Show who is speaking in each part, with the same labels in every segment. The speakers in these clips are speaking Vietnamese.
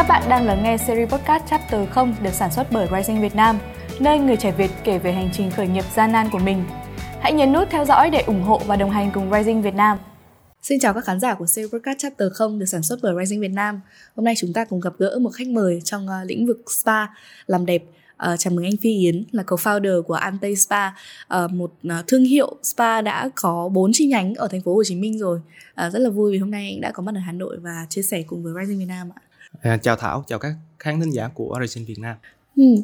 Speaker 1: Các bạn đang lắng nghe series podcast Chapter 0 được sản xuất bởi Rising Việt Nam, nơi người trẻ Việt kể về hành trình khởi nghiệp gian nan của mình. Hãy nhấn nút theo dõi để ủng hộ và đồng hành cùng Rising Việt Nam.
Speaker 2: Xin chào các khán giả của series podcast Chapter 0 được sản xuất bởi Rising Việt Nam. Hôm nay chúng ta cùng gặp gỡ một khách mời trong ờ, lĩnh vực spa làm đẹp. Uh, chào mừng anh Phi Yến là co-founder của Ante Spa, uh, một uh, thương hiệu spa đã có 4 chi nhánh ở thành phố Hồ Chí Minh rồi. Uh, rất là vui vì hôm nay anh đã có mặt ở Hà Nội và chia sẻ cùng với Rising Việt Nam ạ.
Speaker 3: À, chào Thảo, chào các khán thính giả của Rising Việt Nam.
Speaker 2: Ừ.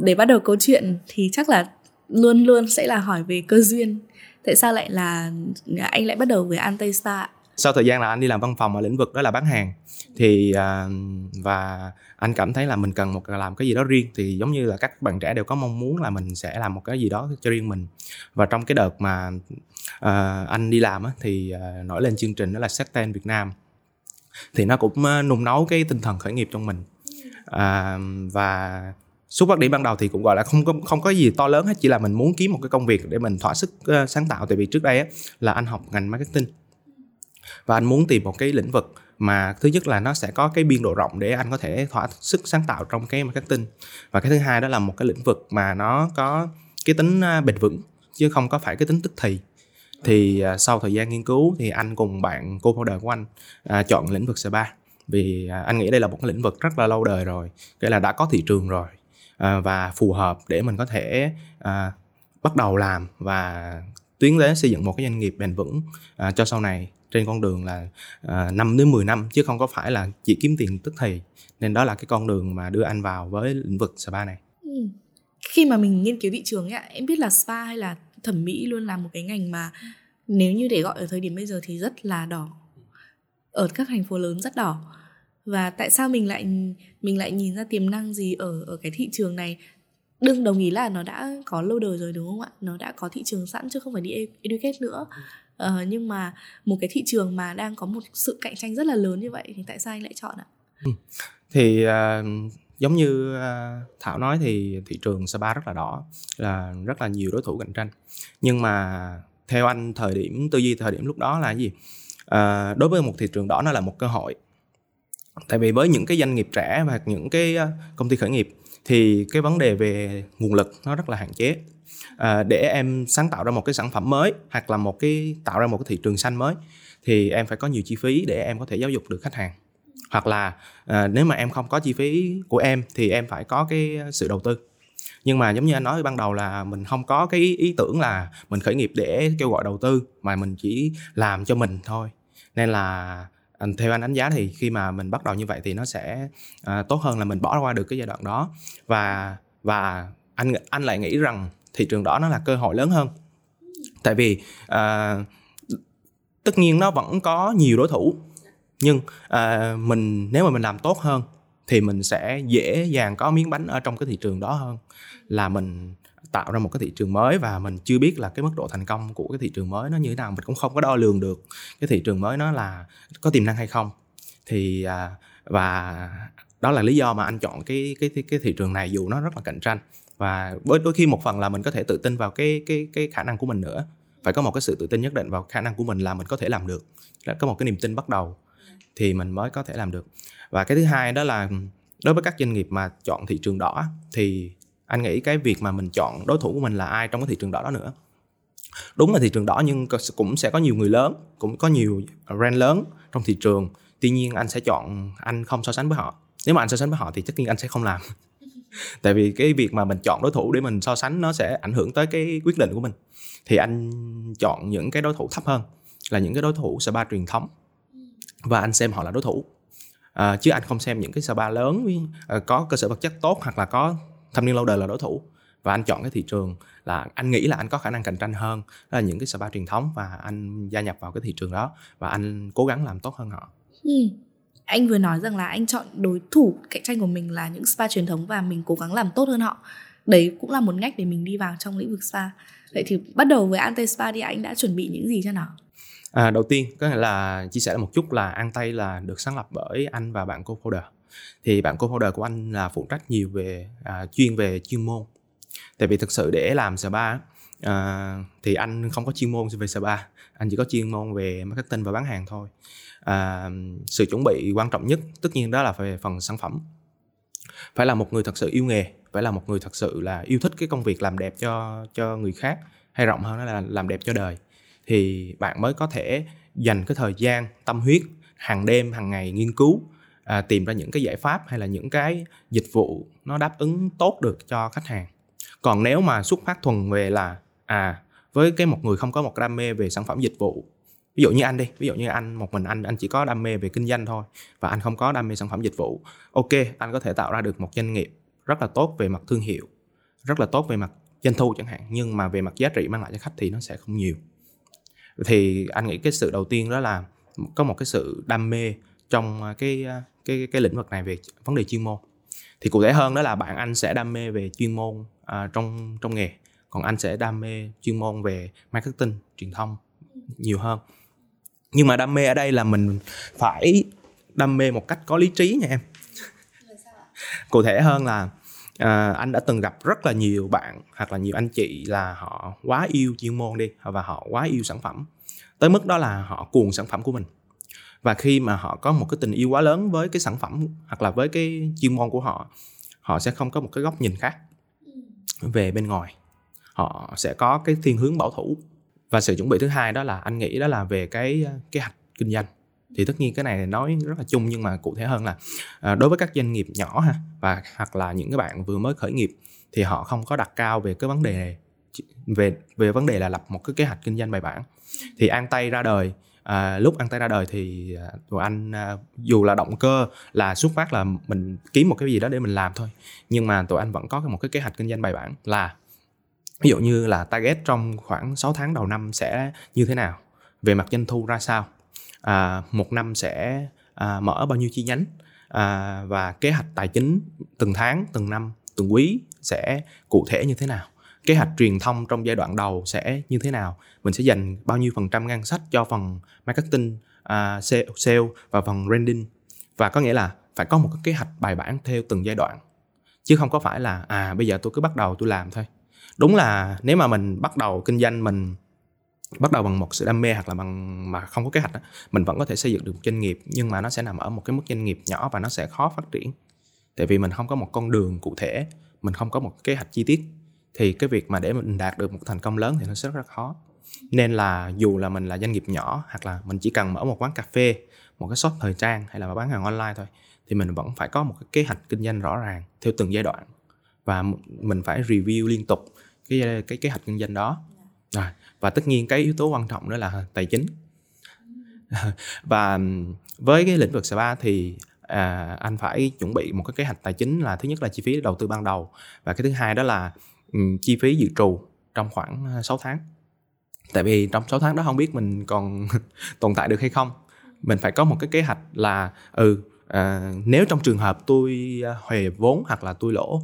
Speaker 2: Để bắt đầu câu chuyện thì chắc là luôn luôn sẽ là hỏi về cơ duyên. Tại sao lại là anh lại bắt đầu với Ante Spa?
Speaker 3: Sau thời gian là anh đi làm văn phòng ở lĩnh vực đó là bán hàng thì à, và anh cảm thấy là mình cần một làm cái gì đó riêng thì giống như là các bạn trẻ đều có mong muốn là mình sẽ làm một cái gì đó cho riêng mình và trong cái đợt mà à, anh đi làm á, thì à, nổi lên chương trình đó là Shark Tank Việt Nam thì nó cũng ờ, nung nấu cái tinh thần khởi nghiệp trong mình. À, và xuất phát điểm ban đầu thì cũng gọi là không có không có gì to lớn hết chỉ là mình muốn kiếm một cái công việc để mình thỏa sức uh, sáng tạo. Tại vì trước đây á, là anh học ngành marketing và anh muốn tìm một cái lĩnh vực mà thứ nhất là nó sẽ có cái biên độ rộng để anh có thể thỏa sức sáng tạo trong cái marketing. Và cái thứ hai đó là một cái lĩnh vực mà nó có cái tính ờ, bền vững chứ không có phải cái tính tức thì thì uh, sau thời gian nghiên cứu thì anh cùng bạn cô founder của anh uh, chọn lĩnh vực spa. Vì uh, anh nghĩ đây là một cái lĩnh vực rất là lâu đời rồi cái là đã có thị trường rồi uh, và phù hợp để mình có thể uh, bắt đầu làm và tiến đến xây dựng một cái doanh nghiệp bền vững uh, cho sau này trên con đường là uh, 5 đến 10 năm chứ không có phải là chỉ kiếm tiền tức thì. Nên đó là cái con đường mà đưa anh vào với lĩnh vực spa này. Ừ.
Speaker 2: khi mà mình nghiên cứu thị trường ấy, em biết là spa hay là thẩm mỹ luôn là một cái ngành mà nếu như để gọi ở thời điểm bây giờ thì rất là đỏ. Ở các thành phố lớn rất đỏ. Và tại sao mình lại mình lại nhìn ra tiềm năng gì ở ở cái thị trường này? Đương đồng ý là nó đã có lâu đời rồi đúng không ạ? Nó đã có thị trường sẵn chứ không phải đi e-, educate nữa. Ờ, nhưng mà một cái thị trường mà đang có một sự cạnh tranh rất là lớn như vậy thì tại sao anh lại chọn ạ?
Speaker 3: Ừ. Thì uh, giống như ờ, thảo nói thì thị trường spa rất là đỏ là rất là nhiều đối thủ cạnh tranh. Nhưng mà theo anh thời điểm tư duy thời điểm lúc đó là gì? À, đối với một thị trường đỏ nó là một cơ hội. Tại vì với những cái doanh nghiệp trẻ và những cái ờ, công ty khởi nghiệp thì cái vấn đề về nguồn lực nó rất là hạn chế. À, để em sáng tạo ra một cái sản phẩm mới hoặc là một cái tạo ra một cái thị trường xanh mới thì em phải có nhiều chi phí để em có thể giáo dục được khách hàng hoặc là à, nếu mà em không có chi phí của em thì em phải có cái sự đầu tư. Nhưng mà giống như anh nói ban đầu là mình không có cái ý tưởng là mình khởi nghiệp để kêu gọi đầu tư mà mình chỉ làm cho mình thôi. Nên là à, theo anh đánh giá thì khi mà mình bắt đầu như vậy thì nó sẽ uh, tốt hơn là mình bỏ qua được cái giai đoạn đó. Và và anh anh lại nghĩ rằng thị trường đó nó là cơ hội lớn hơn. Tại vì uh, tất nhiên nó vẫn có nhiều đối thủ nhưng à, mình nếu mà mình làm tốt hơn thì mình sẽ dễ dàng có miếng bánh ở trong cái thị trường đó hơn. Là mình tạo ra một cái thị trường mới và mình chưa biết là cái mức độ thành công của cái thị trường mới nó như thế nào. Mình cũng không có đo lường được cái thị trường mới nó là có tiềm năng hay không. Thì à, và đó là lý do mà anh chọn cái cái cái thị trường này dù nó rất là cạnh tranh. Và với đôi khi một phần là mình có thể tự tin vào cái cái cái khả năng của mình nữa. Phải có một cái sự tự tin nhất định vào khả năng của mình là mình có thể làm được. Có một cái niềm tin bắt đầu thì mình mới có thể làm được. Và cái thứ hai đó là, đối với các doanh nghiệp mà chọn thị trường đỏ thì anh nghĩ cái việc mà mình chọn đối thủ của mình là ai trong cái thị trường đỏ đó nữa. Đúng là thị trường đỏ nhưng cũng sẽ có nhiều người lớn, cũng có nhiều brand lớn trong thị trường. Tuy nhiên anh sẽ chọn, anh không so sánh với họ. Nếu mà anh so sánh với họ thì tất nhiên anh sẽ không làm. Tại vì cái việc mà mình chọn đối thủ để mình so sánh nó sẽ ảnh hưởng tới cái quyết định của mình. Thì anh chọn những cái đối thủ thấp hơn, là những cái đối thủ spa truyền thống và anh xem họ là đối thủ. À, chứ anh không xem những cái spa lớn à, có cơ sở vật chất tốt hoặc là có thâm niên lâu đời là đối thủ. Và anh chọn cái thị trường là anh nghĩ là anh có khả năng cạnh tranh hơn đó là những cái spa truyền thống và anh gia nhập vào cái thị trường đó và anh cố gắng làm tốt hơn họ.
Speaker 2: Ừ. anh vừa nói rằng là anh chọn đối thủ cạnh tranh của mình là những spa truyền thống và mình cố gắng làm tốt hơn họ. Đấy cũng là một ngách để mình đi vào trong lĩnh vực spa. Vậy thì bắt đầu với Ante Spa thì anh đã chuẩn bị những gì cho nó?
Speaker 3: À, đầu tiên có nghĩa là chia sẻ một chút là An Tây là được sáng lập bởi anh và bạn cô founder thì bạn co-founder của anh là phụ trách nhiều về à, chuyên về chuyên môn. Tại vì thực sự để làm spa à, thì anh không có chuyên môn về spa. Anh chỉ có chuyên môn về marketing và bán hàng thôi. À, sự chuẩn bị quan trọng nhất tất nhiên đó là về phần sản phẩm. Phải là một người thật sự yêu nghề phải là một người thật sự là yêu thích cái công việc làm đẹp cho cho người khác hay rộng hơn đó là làm đẹp cho đời thì bạn mới có thể dành cái thời gian tâm huyết hàng đêm hàng ngày nghiên cứu à, tìm ra những cái giải pháp hay là những cái dịch vụ nó đáp ứng tốt được cho khách hàng. Còn nếu mà xuất phát thuần về là à với cái một người không có một đam mê về sản phẩm dịch vụ ví dụ như anh đi ví dụ như anh một mình anh anh chỉ có đam mê về kinh doanh thôi và anh không có đam mê sản phẩm dịch vụ ok anh có thể tạo ra được một doanh nghiệp rất là tốt về mặt thương hiệu rất là tốt về mặt doanh thu chẳng hạn nhưng mà về mặt giá trị mang lại cho khách thì nó sẽ không nhiều thì anh nghĩ cái sự đầu tiên đó là có một cái sự đam mê trong cái cái cái lĩnh vực này về vấn đề chuyên môn. Thì cụ thể hơn đó là bạn anh sẽ đam mê về chuyên môn à, trong trong nghề còn anh sẽ đam mê chuyên môn về marketing truyền thông nhiều hơn. Nhưng mà đam mê ở đây là mình phải đam mê một cách có lý trí nha em. Cụ thể hơn là à, anh đã từng gặp rất là nhiều bạn hoặc là nhiều anh chị là họ quá yêu chuyên môn đi và họ quá yêu sản phẩm. Tới mức đó là họ cuồng sản phẩm của mình. Và khi mà họ có một cái tình yêu quá lớn với cái sản phẩm hoặc là với cái chuyên môn của họ họ sẽ không có một cái góc nhìn khác về bên ngoài. Họ sẽ có cái thiên hướng bảo thủ. Và sự chuẩn bị thứ hai đó là anh nghĩ đó là về cái kế hoạch kinh doanh thì tất nhiên cái này nói rất là chung nhưng mà cụ thể hơn là à, đối với các doanh nghiệp nhỏ ha và hoặc là những cái bạn vừa mới khởi nghiệp thì họ không có đặt cao về cái vấn đề về về vấn đề là lập một cái kế hoạch kinh doanh bài bản. Thì an tay ra đời à, lúc an tay ra đời thì à, tụi anh à, dù là động cơ là xuất phát là mình kiếm một cái gì đó để mình làm thôi nhưng mà tụi anh vẫn có một cái kế hoạch kinh doanh bài bản là ví dụ như là target trong khoảng 6 tháng đầu năm sẽ như thế nào về mặt doanh thu ra sao à, một năm sẽ à, mở bao nhiêu chi nhánh à, và kế hoạch tài chính từng tháng từng năm từng quý sẽ cụ thể như thế nào? Kế hoạch truyền thông trong giai đoạn đầu sẽ như thế nào? Mình sẽ dành bao nhiêu phần trăm ngân sách cho phần marketing à, sale và phần branding? Và có nghĩa là phải có một cái kế hoạch bài bản theo từng giai đoạn chứ không có phải là à bây giờ tôi cứ bắt đầu tôi làm thôi. Đúng là nếu mà mình bắt đầu kinh doanh mình bắt đầu bằng một sự đam mê hoặc là bằng mà không có kế hoạch đó, mình vẫn có thể xây dựng được một doanh nghiệp nhưng mà nó sẽ nằm ở một cái mức doanh nghiệp nhỏ và nó sẽ khó phát triển. Tại vì mình không có một con đường cụ thể mình không có một kế hoạch chi tiết thì cái việc mà để mình đạt được một thành công lớn thì nó sẽ rất là khó. Nên là dù là mình là doanh nghiệp nhỏ hoặc là mình chỉ cần mở một quán cà phê một cái shop thời trang hay là bán hàng online thôi thì mình vẫn phải có một cái kế hoạch kinh doanh rõ ràng theo từng giai đoạn. Và mình phải review liên tục cái cái kế hoạch kinh doanh đó. Rồi và tất nhiên cái yếu tố quan trọng đó là tài chính. Và với cái lĩnh vực spa thì à, anh phải chuẩn bị một cái kế hoạch tài chính là thứ nhất là chi phí đầu tư ban đầu và cái thứ hai đó là um, chi phí dự trù trong khoảng à, 6 tháng. Tại vì trong 6 tháng đó không biết mình còn tồn tại được hay không. Mình phải có một cái kế hoạch là ừ à, nếu trong trường hợp tôi à, huề vốn hoặc là tôi lỗ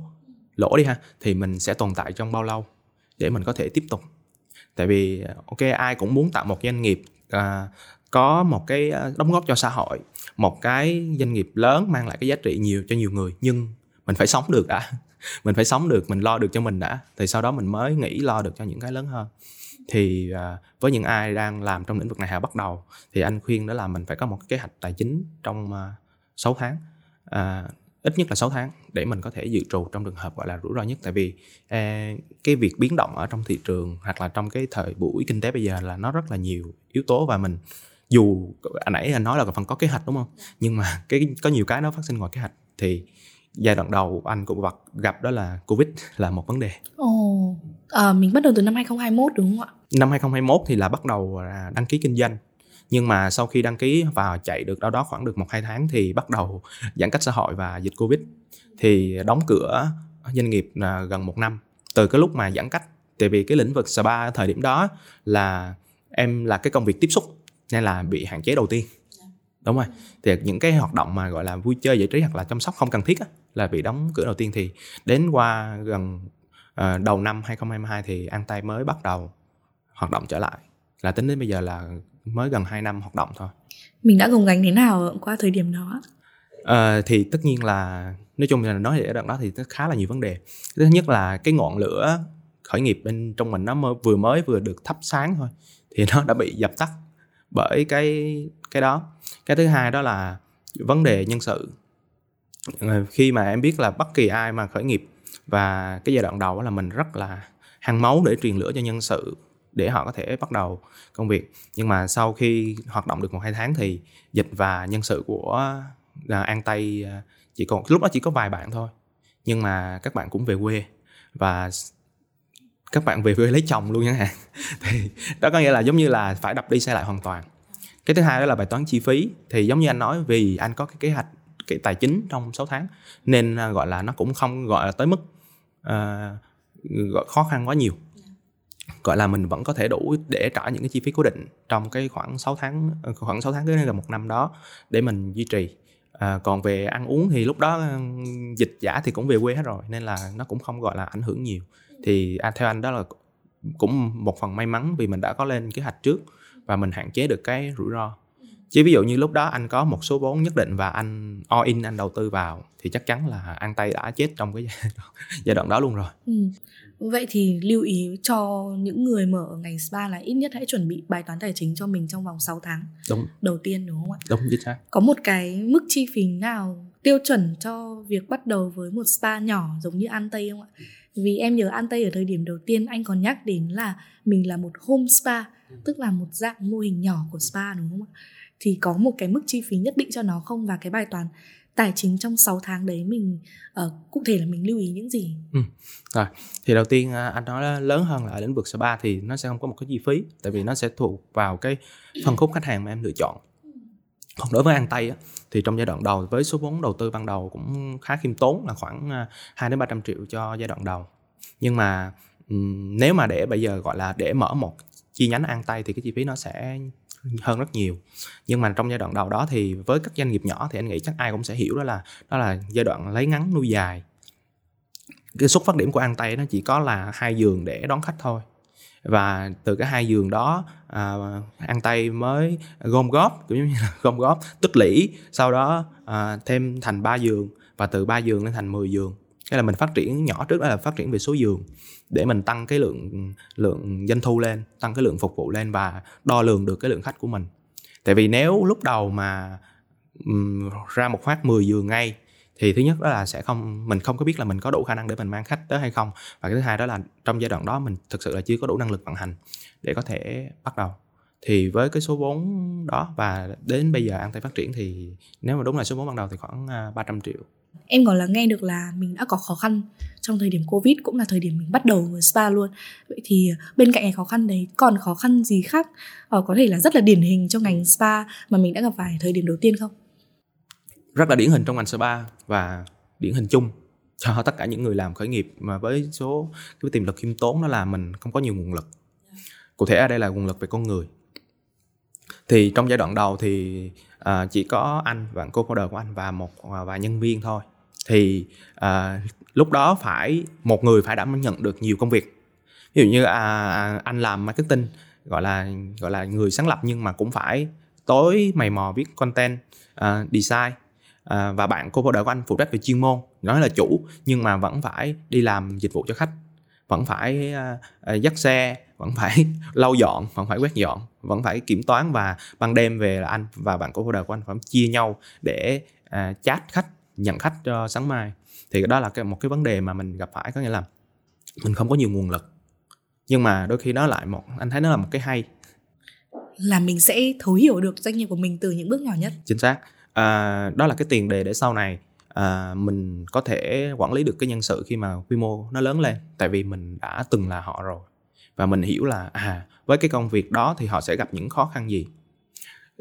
Speaker 3: lỗ đi ha thì mình sẽ tồn tại trong bao lâu để mình có thể tiếp tục tại vì ok ai cũng muốn tạo một doanh nghiệp à, có một cái à, đóng góp cho xã hội một cái doanh nghiệp lớn mang lại cái giá trị nhiều cho nhiều người nhưng mình phải sống được đã. Mình phải sống được mình lo được cho mình đã. Thì sau đó mình mới nghĩ lo được cho những cái lớn hơn. Thì à, với những ai đang làm trong lĩnh vực này hay bắt đầu thì anh khuyên đó là mình phải có một cái kế hoạch tài chính trong à, 6 tháng. À, ít nhất là 6 tháng để mình có thể dự trù trong trường hợp gọi là rủi ro nhất tại vì eh, cái việc biến động ở trong thị trường hoặc là trong cái thời buổi kinh tế bây giờ là nó rất là nhiều yếu tố và mình dù anh nãy anh nói là phần có kế hoạch đúng không nhưng mà cái có nhiều cái nó phát sinh ngoài kế hoạch thì giai đoạn đầu anh cũng gặp gặp đó là covid là một vấn đề.
Speaker 2: Ồ, à, mình bắt đầu từ năm 2021 đúng không ạ?
Speaker 3: Năm 2021 thì là bắt đầu đăng ký kinh doanh nhưng mà sau khi đăng ký và chạy được đâu đó khoảng được một hai tháng thì bắt đầu giãn cách xã hội và dịch covid. Thì đóng cửa doanh nghiệp à, gần một năm. Từ cái lúc mà giãn cách tại vì cái lĩnh vực spa thời điểm đó là em là cái công việc tiếp xúc nên là bị hạn chế đầu tiên. Đúng rồi. Thì những cái hoạt động mà gọi là vui chơi giải trí hoặc là chăm sóc không cần thiết á, là bị đóng cửa đầu tiên. Thì đến qua gần uh, đầu năm 2022 thì An Tây mới bắt đầu hoạt động trở lại. Là tính đến bây giờ là mới gần 2 năm hoạt động thôi.
Speaker 2: Mình đã gồng gánh thế nào qua thời điểm đó?
Speaker 3: À, thì tất nhiên là nói chung là nói ở đoạn đó thì nó khá là nhiều vấn đề. Thứ nhất là cái ngọn lửa khởi nghiệp bên trong mình nó mới, vừa mới vừa được thắp sáng thôi thì nó đã bị dập tắt bởi cái cái đó. Cái thứ hai đó là vấn đề nhân sự. Ờ, khi mà em biết là bất kỳ ai mà khởi nghiệp và cái giai đoạn đầu là mình rất là hăng máu để truyền lửa cho nhân sự để họ có thể bắt đầu công việc. Nhưng mà sau khi hoạt động được một hai tháng thì dịch và nhân sự của à, an tây à, chỉ còn lúc đó chỉ có vài bạn thôi. Nhưng mà các bạn cũng về quê và các bạn về quê lấy chồng luôn chẳng hạn. Thì đó có nghĩa là giống như là phải đập đi xe lại hoàn toàn. Cái thứ hai đó là bài toán chi phí. Thì giống như anh nói vì anh có cái kế hoạch cái tài chính trong 6 tháng nên à, gọi là nó cũng không gọi là tới mức uh, khó khăn quá nhiều gọi là mình vẫn có thể đủ để trả những cái chi phí cố định trong cái khoảng 6 tháng ờ, khoảng 6 tháng tới gần một năm đó để mình duy trì. À, còn về ăn uống thì lúc đó ờ, dịch giả thì cũng về quê hết rồi nên là nó cũng không gọi là ảnh hưởng nhiều. Thì à, theo anh đó là cũng một phần may mắn vì mình đã có lên kế hoạch trước và mình hạn chế được cái rủi ro. Chứ ví dụ như lúc đó anh có một số vốn nhất định và anh all in anh đầu tư vào thì chắc chắn là ăn tay đã chết trong cái giai đoạn đó luôn rồi. Ừ
Speaker 2: vậy thì lưu ý cho những người mở ngành spa là ít nhất hãy chuẩn bị bài toán tài chính cho mình trong vòng 6 tháng.
Speaker 3: Đúng.
Speaker 2: Đầu tiên đúng không ạ?
Speaker 3: Đúng chính xác.
Speaker 2: Có một cái mức chi phí nào tiêu chuẩn cho việc bắt đầu với một spa nhỏ giống như an tây không ạ? Vì em nhớ an tây ở thời điểm đầu tiên anh còn nhắc đến là mình là một home spa tức là một dạng mô hình nhỏ của spa đúng không ạ? Thì có một cái mức chi phí nhất định cho nó không? Và cái bài toán tài chính trong 6 tháng đấy mình uh, cụ thể là mình lưu ý những gì?
Speaker 3: Ừ. rồi thì đầu tiên à, anh nói lớn hơn là ở lĩnh vực spa thì nó sẽ không có một cái chi phí tại vì nó sẽ thuộc vào cái phân khúc khách hàng mà em lựa chọn. Còn đối với ăn Tây á, thì trong giai đoạn đầu với số vốn đầu tư ban đầu cũng khá khiêm tốn là khoảng à, 2 đến 300 triệu cho giai đoạn đầu. Nhưng mà nếu mà để bây giờ gọi là để mở một chi nhánh ăn tay thì cái chi phí nó sẽ hơn rất nhiều. Nhưng mà trong giai đoạn đầu đó thì với các doanh nghiệp nhỏ thì anh nghĩ chắc ai cũng sẽ hiểu đó là đó là giai đoạn lấy ngắn nuôi dài. Cái xuất phát điểm của ăn tay nó chỉ có là hai giường để đón khách thôi. Và từ cái hai giường đó à, ăn tay mới gom góp kiểu như là gom góp tích lũy sau đó à, thêm thành ba giường và từ ba giường lên thành 10 giường cái là mình phát triển nhỏ trước đó là phát triển về số giường để mình tăng cái lượng lượng doanh thu lên tăng cái lượng phục vụ lên và đo lường được cái lượng khách của mình. Tại vì nếu lúc đầu mà um, ra một phát 10 giường ngay thì thứ nhất đó là sẽ không mình không có biết là mình có đủ khả năng để mình mang khách tới hay không. Và cái thứ hai đó là trong giai đoạn đó mình thực sự là chưa có đủ năng lực vận hành để có thể bắt đầu thì với cái số vốn đó và đến bây giờ an tây phát triển thì nếu mà đúng là số vốn ban đầu thì khoảng 300 à, triệu.
Speaker 2: Em còn là nghe được là mình đã có khó khăn trong thời điểm covid cũng là thời điểm mình bắt đầu với spa luôn. Vậy thì bên cạnh cái khó khăn đấy còn khó khăn gì khác ờ, có thể là rất là điển hình trong ngành spa mà mình đã gặp phải thời điểm đầu tiên không?
Speaker 3: Rất là điển hình trong ngành spa và điển hình chung cho tất cả những người làm khởi nghiệp mà với số cái tiềm lực khiêm tốn đó là mình không có nhiều nguồn lực. Cụ thể ở đây là nguồn lực về con người thì trong giai đoạn đầu thì à, chỉ có anh và cô founder của anh và một à, vài nhân viên thôi. Thì à, lúc đó phải một người phải đảm nhận được nhiều công việc. Ví dụ như à, anh làm marketing gọi là gọi là người sáng lập nhưng mà cũng phải tối mày mò viết content uh, design. Uh, và bạn cô founder của anh phụ trách về chuyên môn nói là chủ nhưng mà vẫn phải đi làm dịch vụ cho khách vẫn phải uh, uh, dắt xe vẫn phải lau dọn vẫn phải quét dọn vẫn phải kiểm toán và ban đêm về là anh và bạn của founder của anh phải chia nhau để uh, chat khách nhận khách cho sáng mai. Thì đó là cái, một cái vấn đề mà mình gặp phải có nghĩa là mình không có nhiều nguồn lực. Nhưng mà đôi khi nó lại một anh thấy nó là một cái hay.
Speaker 2: Là mình sẽ thấu hiểu được doanh nghiệp của mình từ những bước nhỏ nhất.
Speaker 3: Chính xác. À, đó là cái tiền đề để sau này à, mình có thể quản lý được cái nhân sự khi mà quy mô nó lớn lên tại vì mình đã từng là họ rồi. Và mình hiểu là à với cái công việc đó thì họ sẽ gặp những khó khăn gì.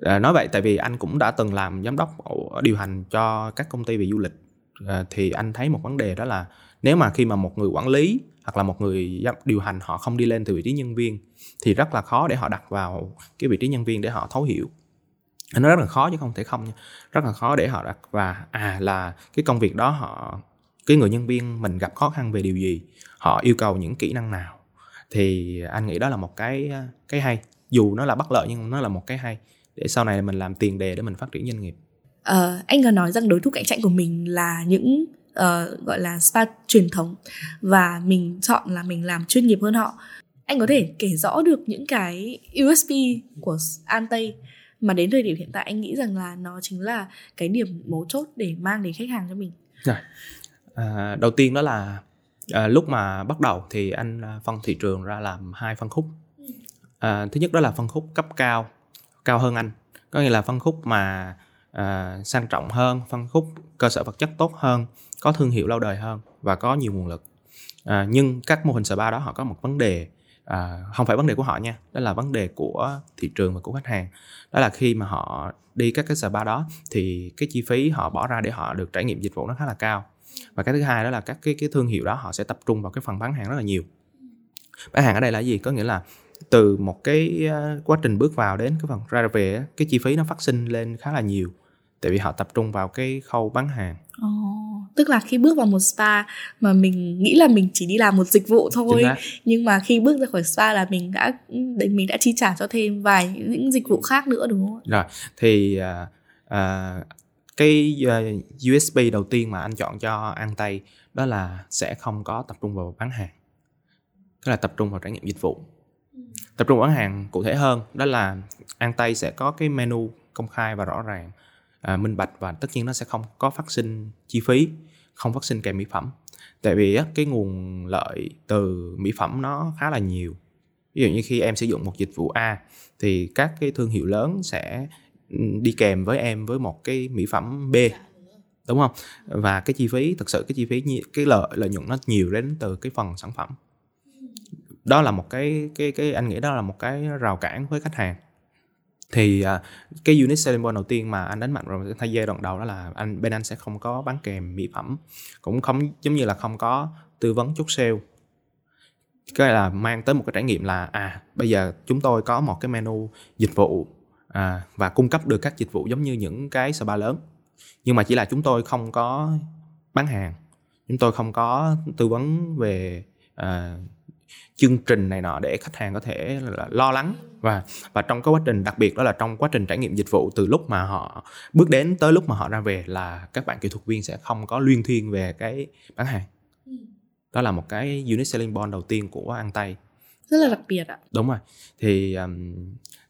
Speaker 3: À, nói vậy tại vì anh cũng đã từng làm giám đốc điều hành cho các công ty về du lịch. À, thì anh thấy một vấn đề đó là nếu mà khi mà một người quản lý hoặc là một người điều hành họ không đi lên từ vị trí nhân viên thì rất là khó để họ đặt vào cái vị trí nhân viên để họ thấu hiểu nó rất là khó chứ không thể không nha. Rất là khó để họ đặt. Và à là cái công việc đó họ cái người nhân viên mình gặp khó khăn về điều gì họ yêu cầu những kỹ năng nào thì anh nghĩ đó là một cái cái hay. Dù nó là bất lợi nhưng nó là một cái hay. Để sau này mình làm tiền đề để mình phát triển doanh nghiệp.
Speaker 2: Uh, anh có nói rằng đối thủ cạnh tranh của mình là những uh, gọi là spa truyền thống và mình chọn là mình làm chuyên nghiệp hơn họ. Anh có thể kể rõ được những cái USP của An Tây mà đến thời điểm hiện tại anh nghĩ rằng là nó chính là cái điểm mấu chốt để mang đến khách hàng cho mình.
Speaker 3: Rồi. À, đầu tiên đó là à, lúc mà bắt đầu thì anh à, phân thị trường ra làm hai phân khúc. À, thứ nhất đó là phân khúc cấp cao, cao hơn anh, có nghĩa là phân khúc mà à, sang trọng hơn, phân khúc cơ sở vật chất tốt hơn, có thương hiệu lâu đời hơn và có nhiều nguồn lực. À, nhưng các mô hình spa đó họ có một vấn đề à, không phải vấn đề của họ nha đó là vấn đề của thị trường và của khách hàng. Đó là khi mà họ đi các cái spa đó thì cái chi phí họ bỏ ra để họ được trải nghiệm dịch vụ nó khá là cao. Và cái thứ hai đó là các cái cái thương hiệu đó họ sẽ tập trung vào cái phần bán hàng rất là nhiều. Bán hàng ở đây là gì? Có nghĩa là từ một cái ờ, quá trình bước vào đến cái phần ra về cái chi phí nó phát sinh lên khá là nhiều tại vì họ tập trung vào cái khâu bán hàng.
Speaker 2: Oh, tức là khi bước vào một spa mà mình nghĩ là mình chỉ đi làm một dịch vụ thôi nhưng mà khi bước ra khỏi spa là mình đã mình đã chi trả cho thêm vài những dịch vụ khác nữa đúng không
Speaker 3: rồi thì uh, uh, cái uh, USP đầu tiên mà anh chọn cho ăn tay đó là sẽ không có tập trung vào bán hàng. Tức là tập trung vào trải nghiệm dịch vụ. Tập trung vào bán hàng cụ thể hơn đó là ăn tay sẽ có cái menu công khai và rõ ràng à, minh bạch và tất nhiên nó sẽ không có phát sinh chi phí không phát sinh kèm mỹ phẩm. Tại vì á, cái nguồn lợi từ mỹ phẩm nó khá là nhiều. Ví dụ như khi em sử dụng một dịch vụ A thì các cái thương hiệu lớn sẽ ừ, đi kèm với em với một cái mỹ phẩm B đúng không? Và cái chi phí thực sự cái chi phí cái lợi lợi nhuận nó nhiều đến từ cái phần sản phẩm. Đó là một cái cái cái anh nghĩ đó là một cái rào cản với khách hàng thì uh, cái unit selling point đầu tiên mà anh đánh mạnh vào thay giai đoạn đầu đó là anh bên anh sẽ không có bán kèm mỹ phẩm. Cũng không giống như là không có tư vấn chốt sale. Cái là mang tới một cái trải nghiệm là à bây giờ chúng tôi có một cái menu dịch vụ à, và cung cấp được các dịch vụ giống như những cái spa lớn. Nhưng mà chỉ là chúng tôi không có bán hàng. Chúng tôi không có tư vấn về à, chương trình này nọ để khách hàng có thể là lo lắng. Và và trong cái quá trình đặc biệt đó là trong quá trình trải nghiệm dịch vụ từ lúc mà họ bước đến tới lúc mà họ ra về là các bạn kỹ thuật viên sẽ không có luyên thuyên về cái bán hàng. Ừ. đó là một cái unit selling point đầu tiên của ăn tay.
Speaker 2: Rất là đặc biệt ạ.
Speaker 3: Đúng rồi. Thì um,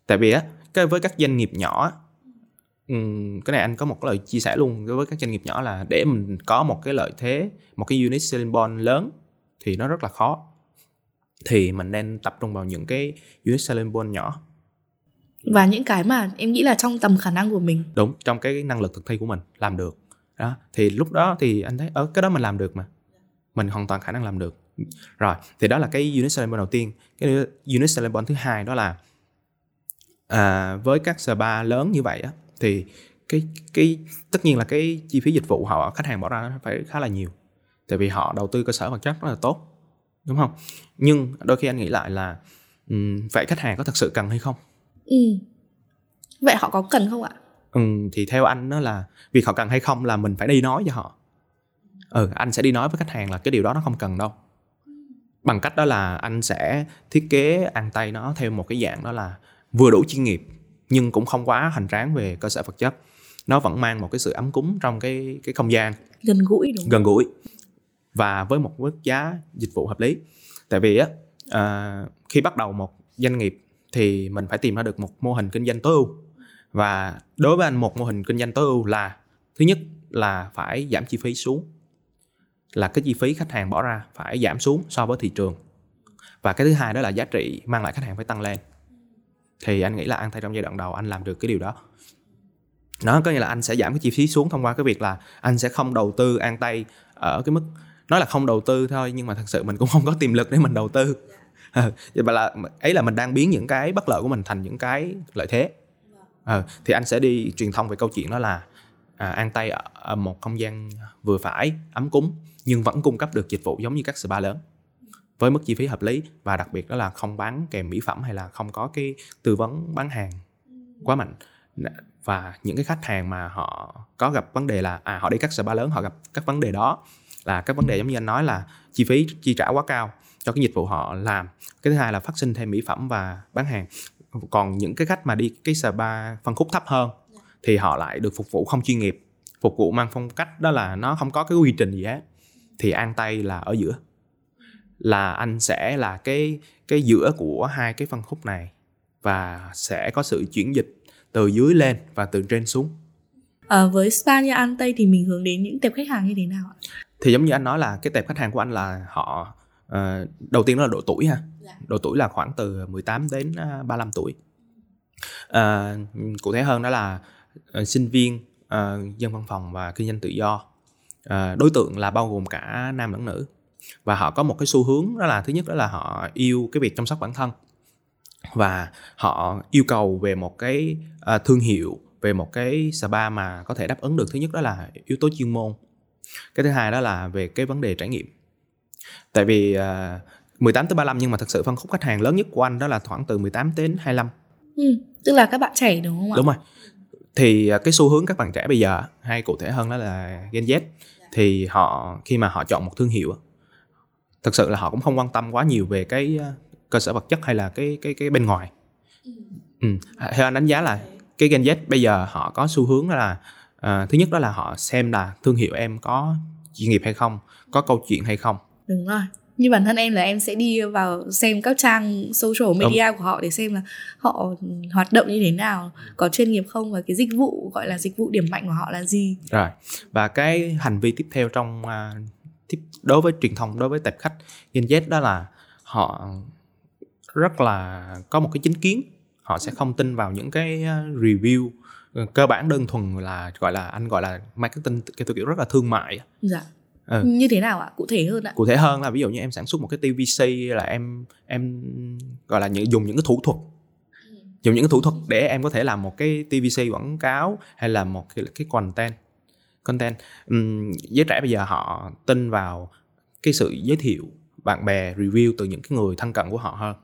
Speaker 3: tại vì á cái với các doanh nghiệp nhỏ um, cái này anh có một cái lời chia sẻ luôn với các doanh nghiệp nhỏ là để mình có một cái lợi thế một cái unit selling point lớn thì nó rất là khó thì mình nên tập trung vào những cái unit selling point nhỏ.
Speaker 2: Và những cái mà em nghĩ là trong tầm khả năng của mình.
Speaker 3: Đúng trong cái năng lực thực thi của mình làm được. Đó thì lúc đó thì anh thấy ở cái đó mình làm được mà. Mình hoàn toàn khả năng làm được. Rồi thì đó là cái unit selling point đầu tiên. Cái unit selling point thứ hai đó là à, với các spa lớn như vậy á thì cái cái tất nhiên là cái chi phí dịch vụ họ khách hàng bỏ ra nó phải khá là nhiều. Tại vì họ đầu tư cơ sở vật chất rất là tốt đúng không? Nhưng đôi khi anh nghĩ lại là um, vậy khách hàng có thật sự cần hay không?
Speaker 2: Ừ. Vậy họ có cần không ạ?
Speaker 3: Ừ, thì theo anh đó là việc họ cần hay không là mình phải đi nói cho họ. Ừ anh sẽ đi nói với khách hàng là cái điều đó nó không cần đâu. Bằng cách đó là anh sẽ thiết kế ăn tay nó theo một cái dạng đó là vừa đủ chuyên nghiệp nhưng cũng không quá hoành tráng về cơ sở vật chất. Nó vẫn mang một cái sự ấm cúng trong cái cái không gian.
Speaker 2: Gần gũi đúng
Speaker 3: gần gũi và với một mức giá dịch vụ hợp lý. Tại vì á à, khi bắt đầu một doanh nghiệp thì mình phải tìm ra được một mô hình kinh doanh tối ưu. Và đối với anh một mô hình kinh doanh tối ưu là thứ nhất là phải giảm chi phí xuống là cái chi phí khách hàng bỏ ra phải giảm xuống so với thị trường. Và cái thứ hai đó là giá trị mang lại khách hàng phải tăng lên. Thì anh nghĩ là ăn thay trong giai đoạn đầu anh làm được cái điều đó. Nó có nghĩa là anh sẽ giảm cái chi phí xuống thông qua cái việc là anh sẽ không đầu tư an tay ở cái mức nói là không đầu tư thôi nhưng mà thật sự mình cũng không có tiềm lực để mình đầu tư. À, vậy là ấy là mình đang biến những cái bất lợi của mình thành những cái lợi thế. À, thì anh sẽ đi truyền thông về câu chuyện đó là à, an tay ở, ở một không gian vừa phải ấm cúng nhưng vẫn cung cấp được dịch vụ giống như các spa lớn với mức chi phí hợp lý và đặc biệt đó là không bán kèm mỹ phẩm hay là không có cái tư vấn bán hàng quá mạnh. Và những cái khách hàng mà họ có gặp vấn đề là à họ đi các spa lớn họ gặp các vấn đề đó là các vấn đề giống như anh nói là chi phí chi trả quá cao cho cái dịch vụ họ làm. Cái thứ hai là phát sinh thêm mỹ phẩm và bán hàng. Còn những cái khách mà đi cái spa phân khúc thấp hơn thì họ lại được phục vụ không chuyên nghiệp. Phục vụ mang phong cách đó là nó không có cái quy trình gì hết. Thì an tây là ở giữa. Là anh sẽ là cái cái giữa của hai cái phân khúc này và sẽ có sự chuyển dịch từ dưới lên và từ trên xuống.
Speaker 2: À, với spa như an tây thì mình hướng đến những tệp khách hàng như thế nào ạ
Speaker 3: thì giống như anh nói là cái tệp khách hàng của anh là họ uh, đầu tiên đó là độ tuổi ha. Dạ. độ tuổi là khoảng từ 18 đến 35 ờ, tuổi. Uh, cụ thể hơn đó là uh, sinh viên uh, dân văn phòng và kinh doanh tự do. Uh, đối tượng là bao gồm cả nam lẫn nữ. Và họ có một cái xu hướng đó là thứ nhất đó là họ yêu cái việc chăm sóc bản thân. Và họ yêu cầu về một cái uh, thương hiệu về một cái spa mà có thể đáp ứng được. Thứ nhất đó là yếu tố chuyên môn cái thứ hai đó là về cái vấn đề trải nghiệm tại vì uh, 18 tới 35 nhưng mà thật sự phân khúc khách hàng lớn nhất của anh đó là khoảng từ 18 đến 25
Speaker 2: ừ, tức là các bạn trẻ đúng không ạ
Speaker 3: đúng rồi thì uh, cái xu hướng các bạn trẻ bây giờ hay cụ thể hơn đó là Gen Z thì họ khi mà họ chọn một thương hiệu thật sự là họ cũng không quan tâm quá nhiều về cái uh, cơ sở vật chất hay là cái cái cái bên ngoài ừ. ừ. theo anh đánh giá là cái Gen Z bây giờ họ có xu hướng là uh, thứ nhất đó là họ xem là thương hiệu em có chuyên nghiệp hay không có câu chuyện hay không.
Speaker 2: Đúng rồi. Như bản thân em là em sẽ đi vào xem các trang social media Đúng. của họ để xem là họ hoạt động như thế nào có chuyên nghiệp không và cái dịch vụ gọi là dịch vụ điểm mạnh của họ là gì.
Speaker 3: Rồi. Và cái hành vi tiếp theo trong uh, tiếp đối với truyền thông đối với tệp khách Gen Z đó là họ rất là có một cái chính kiến. Họ sẽ không tin vào những cái ờ, review cơ bản đơn thuần là gọi là anh gọi là marketing cái kiểu rất là thương mại
Speaker 2: dạ. Ừ. như thế nào ạ? Cụ thể hơn ạ?
Speaker 3: Cụ thể hơn là ví dụ như em sản xuất một cái tvc là em em gọi là những dùng những cái thủ thuật. Dùng những cái thủ thuật để em có thể làm một cái tvc quảng cáo hay là một cái, cái content content. Um, giới trẻ bây giờ họ tin vào cái sự giới thiệu bạn bè review từ những cái người thân cận của họ hơn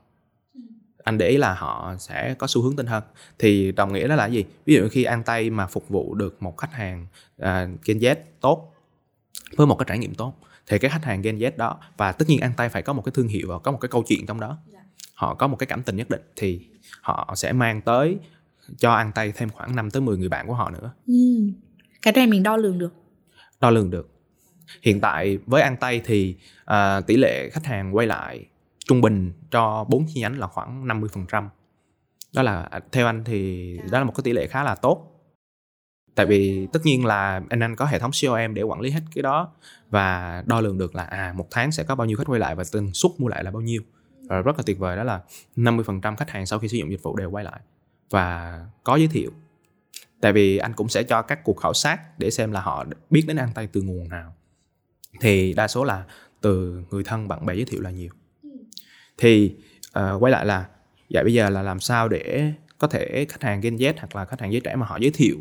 Speaker 3: anh để ý là họ sẽ có xu hướng tin hơn. Thì đồng nghĩa đó là gì? Ví dụ khi an tây mà phục vụ được một khách hàng uh, Gen Z tốt với một cái trải nghiệm tốt thì cái khách hàng Gen Z đó và tất nhiên an tây phải có một cái thương hiệu và có một cái câu chuyện trong đó. Dạ. họ có một cái cảm tình nhất định thì họ sẽ mang tới cho an tây thêm khoảng 5 tới 10 người bạn của họ nữa.
Speaker 2: Ừ. cái này mình đo lường được.
Speaker 3: Đo lường được. Hiện tại với an tây thì uh, tỷ lệ khách hàng quay lại trung bình cho bốn chi nhánh là khoảng 50%. Đó là theo anh thì đó là một cái tỷ lệ khá là tốt. Tại vì tất nhiên là anh anh có hệ thống CRM để quản lý hết cái đó và đo lường được là à một tháng sẽ có bao nhiêu khách quay lại và tần suất mua lại là bao nhiêu. Và rất là tuyệt vời đó là 50% khách hàng sau khi sử dụng dịch vụ đều quay lại và có giới thiệu. Tại vì anh cũng sẽ cho các cuộc khảo sát để xem là họ biết đến An Tây từ nguồn nào. Thì đa số là từ người thân bạn bè giới thiệu là nhiều thì uh, quay lại là vậy bây giờ là làm sao để có thể khách hàng Gen Z hoặc là khách hàng giới trẻ mà họ giới thiệu?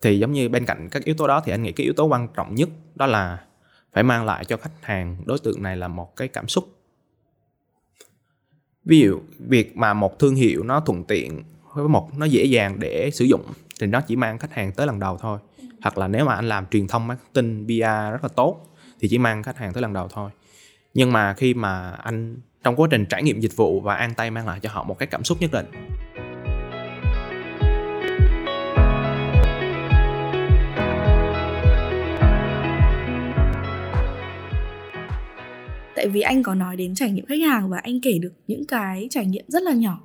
Speaker 3: Thì giống như bên cạnh các yếu tố đó thì anh nghĩ cái yếu tố quan trọng nhất đó là phải mang lại cho khách hàng đối tượng này là một cái cảm xúc. Ví dụ việc mà một thương hiệu nó thuận tiện với một nó dễ dàng để sử dụng thì nó chỉ mang khách hàng tới lần đầu thôi. Hoặc là nếu mà anh làm truyền thông marketing PR rất là tốt thì chỉ mang khách hàng tới lần đầu thôi nhưng mà khi mà anh, trong quá trình trải nghiệm dịch vụ và an tay mang lại cho họ một cái cảm xúc nhất định.
Speaker 2: Tại vì anh có nói đến trải nghiệm khách hàng và anh kể được những cái trải nghiệm rất là nhỏ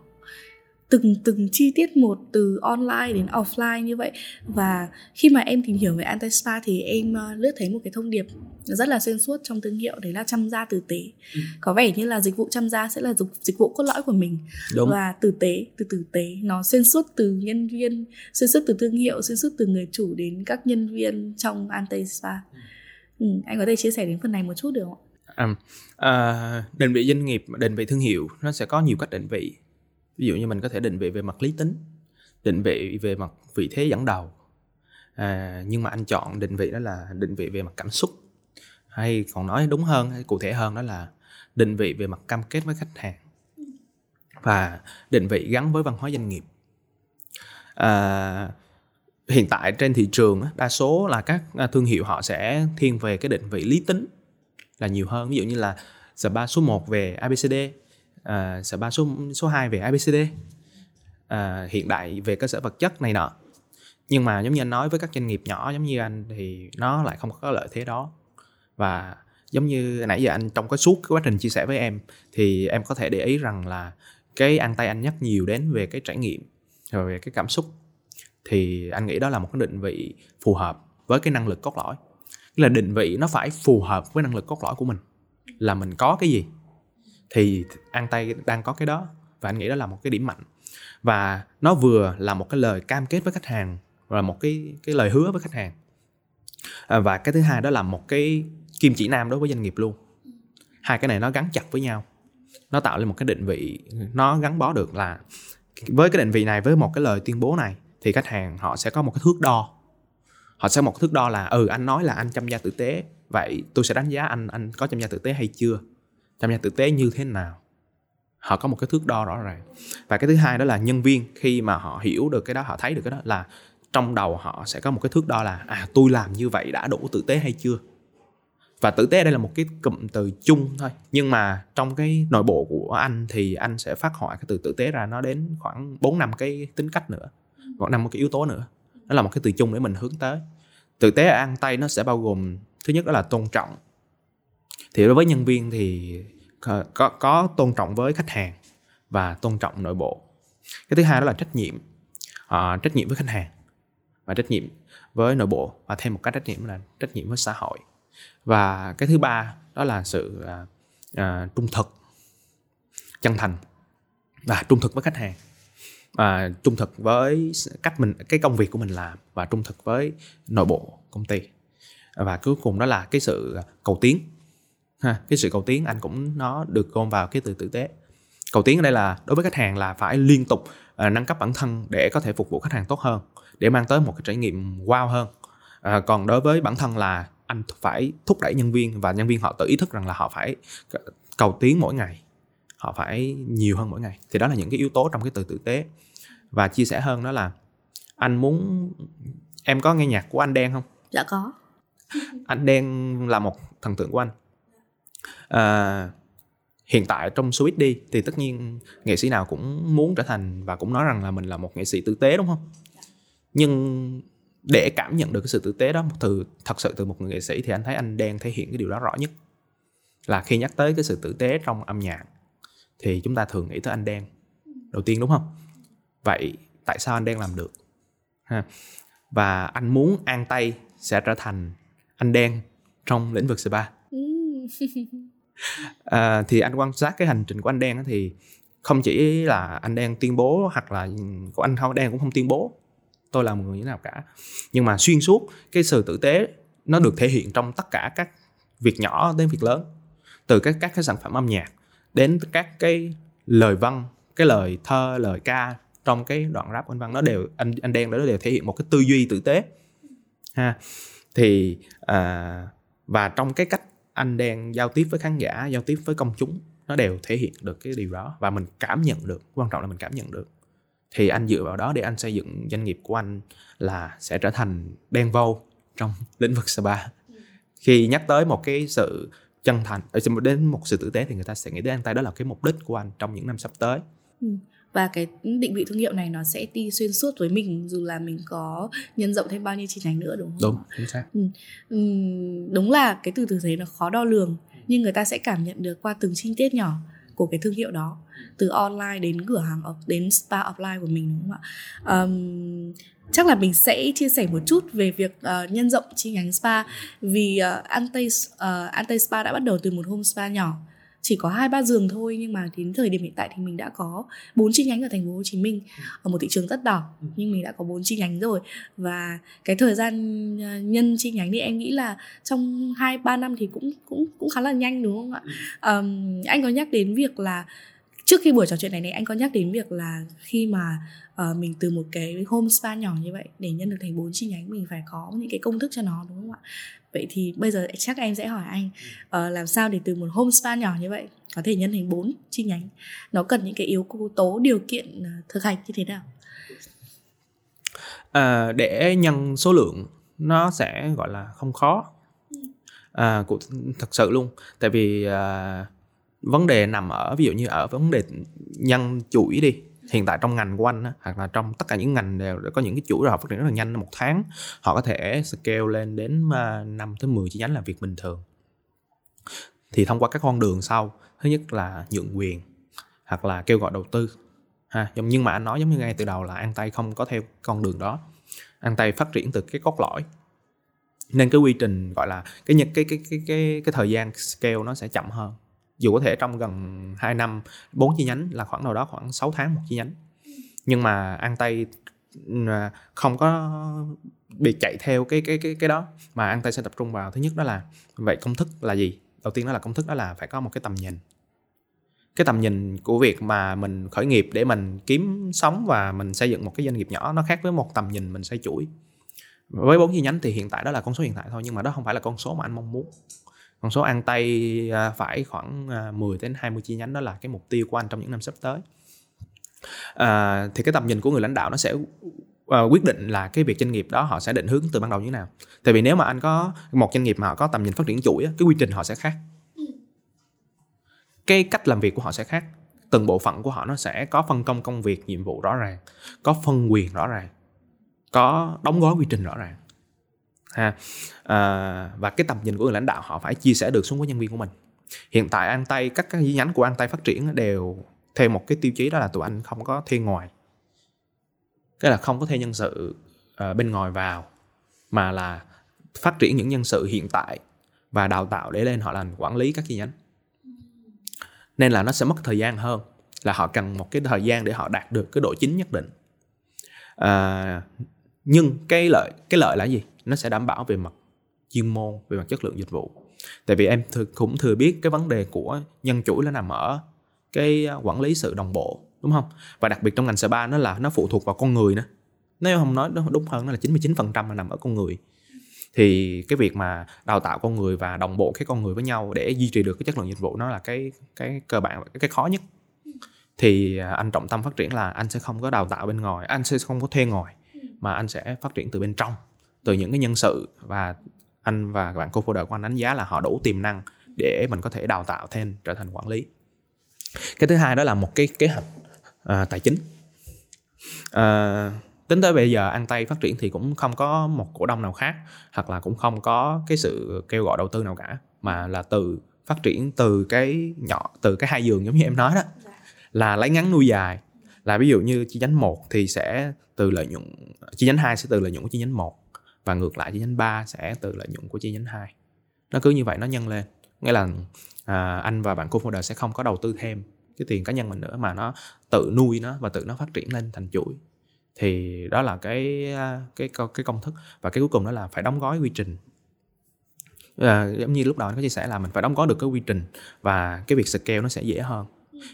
Speaker 2: từng từng chi tiết một từ online đến offline như vậy. Và khi mà em tìm hiểu về anti spa thì em uh, lướt thấy một cái thông điệp rất là xuyên suốt trong thương hiệu đấy là chăm da tử tế. Ừ. có vẻ như là dịch vụ chăm da sẽ là dịch, dịch vụ cốt lõi của mình. Đúng. và tử tế từ tử tế nó xuyên suốt từ nhân viên xuyên suốt từ thương hiệu xuyên suốt từ người chủ đến các nhân viên trong anti spa ừ, anh có thể chia sẻ đến phần này một chút được không
Speaker 3: ạ? À, à, định vị doanh nghiệp định vị thương hiệu nó sẽ có nhiều cách định vị ví dụ như mình có thể định vị về mặt lý tính định vị về mặt vị thế dẫn đầu. À, nhưng mà anh chọn định vị đó là định vị về mặt cảm xúc. Hay còn nói đúng hơn hay cụ thể hơn đó là định vị về mặt cam kết với khách hàng và định vị gắn với văn hóa doanh nghiệp. À, hiện tại trên thị trường đa số là các à, thương hiệu họ sẽ thiên về cái định vị lý tính là nhiều hơn. Ví dụ như là spa số 1 về ABCD à, ba số số 2 về ABCD à, ờ, hiện đại về cơ sở vật chất này nọ. Nhưng mà giống như anh nói với các doanh nghiệp nhỏ giống như anh thì nó lại không có lợi thế đó. Và giống như nãy giờ anh trong cái suốt cái quá trình chia sẻ với em thì em có thể để ý rằng là cái ăn tay anh nhắc nhiều đến về cái trải nghiệm rồi về cái cảm xúc. Thì anh nghĩ đó là một cái định vị phù hợp với cái năng lực cốt lõi. Là định vị nó phải phù hợp với năng lực cốt lõi của mình. Là mình có cái gì? Thì ăn tay đang có cái đó và anh nghĩ đó là một cái điểm mạnh. Và nó vừa là một cái lời cam kết với khách hàng và một cái cái lời hứa với khách hàng. À, và cái thứ hai đó là một cái kim chỉ nam đối với doanh nghiệp luôn. Hai cái này nó gắn chặt với nhau. Nó tạo lên một cái định vị nó gắn bó được là với cái định vị này với một cái lời tuyên bố này thì khách hàng họ sẽ có một cái thước đo. Họ sẽ một cái thước đo là ừ anh nói là anh chăm gia tử tế vậy tôi sẽ đánh giá anh anh có chăm gia tử tế hay chưa? Chăm nhà tử tế như thế nào? Họ có một cái thước đo rõ ràng. Và cái thứ hai đó là nhân viên, khi mà họ hiểu được cái đó, họ thấy được cái đó là trong đầu họ sẽ có một cái thước đo là à tôi làm như vậy đã đủ tử tế hay chưa? Và tử tế đây là một cái cụm từ chung thôi. Nhưng mà trong cái nội bộ của anh thì anh sẽ phát họa cái từ tử tế ra nó đến khoảng 4 năm cái tính cách nữa một năm một cái yếu tố nữa. Nó là một cái từ chung để mình hướng tới. Tử tế ăn tay nó sẽ bao gồm, thứ nhất đó là tôn trọng thì đối với nhân viên thì có có tôn trọng với khách hàng và tôn trọng nội bộ. Cái thứ hai đó là trách nhiệm. À, trách nhiệm với khách hàng và trách nhiệm với nội bộ. Và thêm một cái trách nhiệm là trách nhiệm với xã hội. Và cái thứ ba đó là sự à, à, trung thực chân thành. Và trung thực với khách hàng. Và trung thực với cách mình cái công việc của mình làm và trung thực với nội bộ công ty. Và cuối cùng đó là cái sự cầu tiến ha cái sự cầu tiến anh cũng nó được gom vào cái từ tử tế. Cầu tiến ở đây là đối với khách hàng là phải liên tục uh, nâng cấp bản thân để có thể phục vụ khách hàng tốt hơn để mang tới một cái trải nghiệm wow hơn. Uh, còn đối với bản thân là anh phải thúc đẩy nhân viên và nhân viên họ tự ý thức rằng là họ phải cầu tiến mỗi ngày họ phải nhiều hơn mỗi ngày. Thì đó là những cái yếu tố trong cái từ tử tế. Và chia sẻ hơn đó là anh muốn em có nghe nhạc của anh đen không?
Speaker 2: Dạ có.
Speaker 3: Anh đen là một thần tượng của anh à, hiện tại trong switch đi thì tất nhiên nghệ sĩ nào cũng muốn trở thành và cũng nói rằng là mình là một nghệ sĩ tử tế đúng không? Nhưng để cảm nhận được cái sự tử tế đó từ thật sự từ một người nghệ sĩ thì anh thấy anh đen thể hiện cái điều đó rõ nhất. Là khi nhắc tới cái sự tử tế trong âm nhạc thì chúng ta thường nghĩ tới anh đen đầu tiên đúng không? Vậy tại sao anh đen làm được? Ha. Và anh muốn an tây sẽ trở thành anh đen trong lĩnh vực spa. à, thì anh quan sát cái hành trình của anh đen thì không chỉ là anh đen tuyên bố hoặc là của anh không đen cũng không tuyên bố. Tôi là một người như thế nào cả. Nhưng mà xuyên suốt cái sự tử tế nó được thể hiện trong tất cả các việc nhỏ đến việc lớn. Từ các các cái sản phẩm âm nhạc đến các cái lời văn cái lời thơ lời ca trong cái đoạn rap anh văn nó đều anh anh đen đó đều thể hiện một cái tư duy tử tế. Ha thì à, và trong cái cách anh đang giao tiếp với khán giả, giao tiếp với công chúng, nó đều thể hiện được cái điều đó và mình cảm nhận được, quan trọng là mình cảm nhận được. Thì anh dựa vào đó để anh xây dựng doanh nghiệp của anh là sẽ trở thành đen vâu trong lĩnh vực spa. Khi nhắc tới một cái sự chân thành ờ, đến một sự tử tế thì người ta sẽ nghĩ đến anh ta, đó là cái mục đích của anh trong những năm sắp tới.
Speaker 2: Ừ và cái định vị thương hiệu này nó sẽ đi xuyên suốt với mình dù là mình có nhân rộng thêm bao nhiêu chi nhánh nữa đúng không?
Speaker 3: Đúng, chính xác. Ừ.
Speaker 2: Ừ, đúng là cái từ tử tế nó khó đo lường nhưng người ta sẽ cảm nhận được qua từng chi tiết nhỏ của cái thương hiệu đó từ online đến cửa hàng đến spa offline của mình đúng không ạ um, chắc là mình sẽ chia sẻ một chút về việc uh, nhân rộng chi nhánh spa vì uh, Ante uh, Ante Spa đã bắt đầu từ một home spa nhỏ chỉ có hai ba giường thôi nhưng mà đến thời điểm hiện tại thì mình đã có bốn chi nhánh ở thành phố Hồ Chí Minh ở một thị trường rất đỏ nhưng mình đã có bốn chi nhánh rồi. Và cái thời gian nhân chi nhánh thì em nghĩ là trong hai ba năm thì cũng cũng cũng khá là nhanh đúng không ạ? Um, anh có nhắc đến việc là trước khi buổi trò chuyện này này anh có nhắc đến việc là khi mà uh, mình từ một cái home spa nhỏ như vậy để nhân được thành bốn chi nhánh mình phải có những cái công thức cho nó đúng không ạ? Vậy thì bây giờ chắc em sẽ hỏi anh uh, làm sao để từ một home spa nhỏ như vậy có thể nhân thành bốn chi nhánh? Nó cần những cái yếu tố điều kiện uh, thực hành như thế nào?
Speaker 3: À, để nhân số lượng nó sẽ gọi là không khó. À, cụ thật sự luôn. Tại vì à, vấn đề nằm ở ví dụ như ở vấn đề nhân chuỗi đi hiện tại trong ngành của anh á, hoặc là trong tất cả những ngành đều có những cái chuỗi rồi họ phát triển rất là nhanh một tháng họ có thể scale lên đến à, 5 tới 10 chi nhánh làm việc bình thường. Thì thông qua các con đường sau thứ nhất là nhượng quyền hoặc là kêu gọi đầu tư ha nhưng mà anh nói giống như ngay từ đầu là an tây không có theo con đường đó. An tây phát triển từ cái cốt lõi. Nên cái quy trình gọi là cái cái cái cái cái cái thời gian scale nó sẽ chậm hơn dù có thể trong gần 2 năm, bốn chi nhánh là khoảng đâu đó khoảng 6 tháng một chi nhánh. Nhưng mà ăn Tây ừ, à, không có bị chạy theo cái cái cái cái đó. Mà ăn Tây sẽ tập trung vào thứ nhất đó là, vậy công thức là gì? Đầu tiên đó là công thức đó là phải có một cái tầm nhìn. Cái tầm nhìn của việc mà mình khởi nghiệp để mình kiếm sống và mình xây dựng một cái doanh nghiệp nhỏ, nó khác với một tầm nhìn mình xây chuỗi. Với bốn chi nhánh thì hiện tại đó là con số hiện tại thôi, nhưng mà đó không phải là con số mà anh mong muốn con số ăn tay à, phải khoảng à, 10 đến 20 chi nhánh đó là cái mục tiêu của anh trong những năm sắp tới. À, thì cái tầm nhìn của người lãnh đạo nó sẽ à, quyết định là cái việc doanh nghiệp đó họ sẽ định hướng từ ban đầu như thế nào. Tại vì nếu mà anh có một doanh nghiệp mà họ có tầm nhìn phát triển chuỗi cái quy trình họ sẽ khác. Cái cách làm việc của họ sẽ khác. Từng bộ phận của họ nó sẽ có phân công công việc nhiệm vụ rõ ràng có phân quyền rõ ràng có đóng gói quy trình rõ ràng ha. À, và cái tầm nhìn của người lãnh đạo họ phải chia sẻ được xuống với nhân viên của mình. Hiện tại an tây các cái chi nhánh của an tây phát triển đều theo một cái tiêu chí đó là tụi anh không có thuê ngoài. Cái là không có thuê nhân sự uh, bên ngoài vào mà là phát triển những nhân sự hiện tại và đào tạo để lên họ làm quản lý các chi nhánh. Nên là nó sẽ mất thời gian hơn là họ cần một cái thời gian để họ đạt được cái độ chính nhất định. À, nhưng cái lợi cái lợi là gì? Nó sẽ đảm bảo về mặt chuyên môn, về mặt chất lượng dịch vụ. Tại vì em th- cũng thừa biết cái vấn đề của nhân chuỗi nó nằm ở cái à, quản lý sự đồng bộ, đúng không? Và đặc biệt trong ngành spa nó là nó phụ thuộc vào con người nữa. Nếu không nói đúng hơn, nó là 99% là nằm ở con người. Thì cái việc mà đào tạo con người và đồng bộ cái con người với nhau để duy trì được cái chất lượng dịch vụ nó là cái cái cơ bản cái khó nhất. Thì à, anh trọng tâm phát triển là anh sẽ không có đào tạo bên ngoài, anh sẽ không có thuê ngoài, mà anh sẽ phát triển từ bên trong từ những cái nhân sự và anh và bạn co-founder của anh đánh giá là họ đủ tiềm năng để mình có thể đào tạo thêm trở thành quản lý. Cái thứ hai đó là một cái kế hoạch à, tài chính. À, tính tới bây giờ ăn tay phát triển thì cũng không có một cổ đông nào khác hoặc là cũng không có cái sự kêu gọi đầu tư nào cả mà là từ phát triển từ cái nhỏ từ cái hai giường giống như em nói đó là lấy ngắn nuôi dài. Là ví dụ như chi nhánh một thì sẽ từ lợi nhuận chi nhánh 2 sẽ từ lợi nhuận của chi nhánh 1 và ngược lại chi nhánh 3 sẽ từ lợi nhuận của chi nhánh 2 nó cứ như vậy nó nhân lên. Nghĩa là à, anh và bạn co-founder sẽ không có đầu tư thêm cái tiền cá nhân mình nữa mà nó tự nuôi nó và tự nó phát triển lên thành chuỗi. Thì đó là cái à, cái cái công thức. Và cái cuối cùng đó là phải đóng gói quy trình. À, giống như lúc đầu anh có chia sẻ là mình phải đóng gói được cái quy trình và cái việc scale nó sẽ dễ hơn.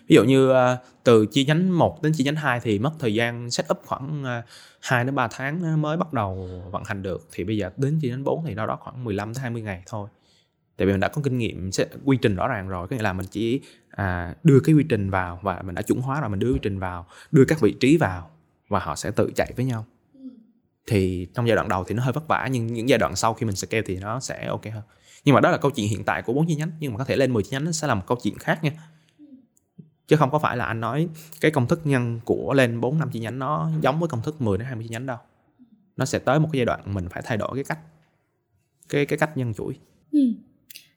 Speaker 3: Ví dụ như uh, từ chi nhánh 1 đến chi nhánh 2 thì mất thời gian setup khoảng uh, 2 đến 3 tháng mới bắt đầu vận hành được. Thì bây giờ đến chỉ đến 4 thì đâu đó khoảng 15 đến 20 ngày thôi. Tại vì mình đã có kinh nghiệm quy trình rõ ràng rồi. Có nghĩa là mình chỉ à, đưa cái quy trình vào và mình đã chuẩn hóa rồi mình đưa quy trình vào đưa các vị trí vào và họ sẽ tự chạy với nhau. Thì trong giai đoạn đầu thì nó hơi vất vả nhưng những giai đoạn sau khi mình scale thì nó sẽ ok hơn. Nhưng mà đó là câu chuyện hiện tại của bốn chi nhánh nhưng mà có thể lên 10 chi nhánh nó sẽ là một câu chuyện khác nha chứ không có phải là anh nói cái công thức nhân của lên 4 năm chi nhánh nó giống với công thức 10 đến 20 chi nhánh đâu. Nó sẽ tới một cái giai đoạn mình phải thay đổi cái cách, cái cái cách nhân chuỗi.
Speaker 2: Ừ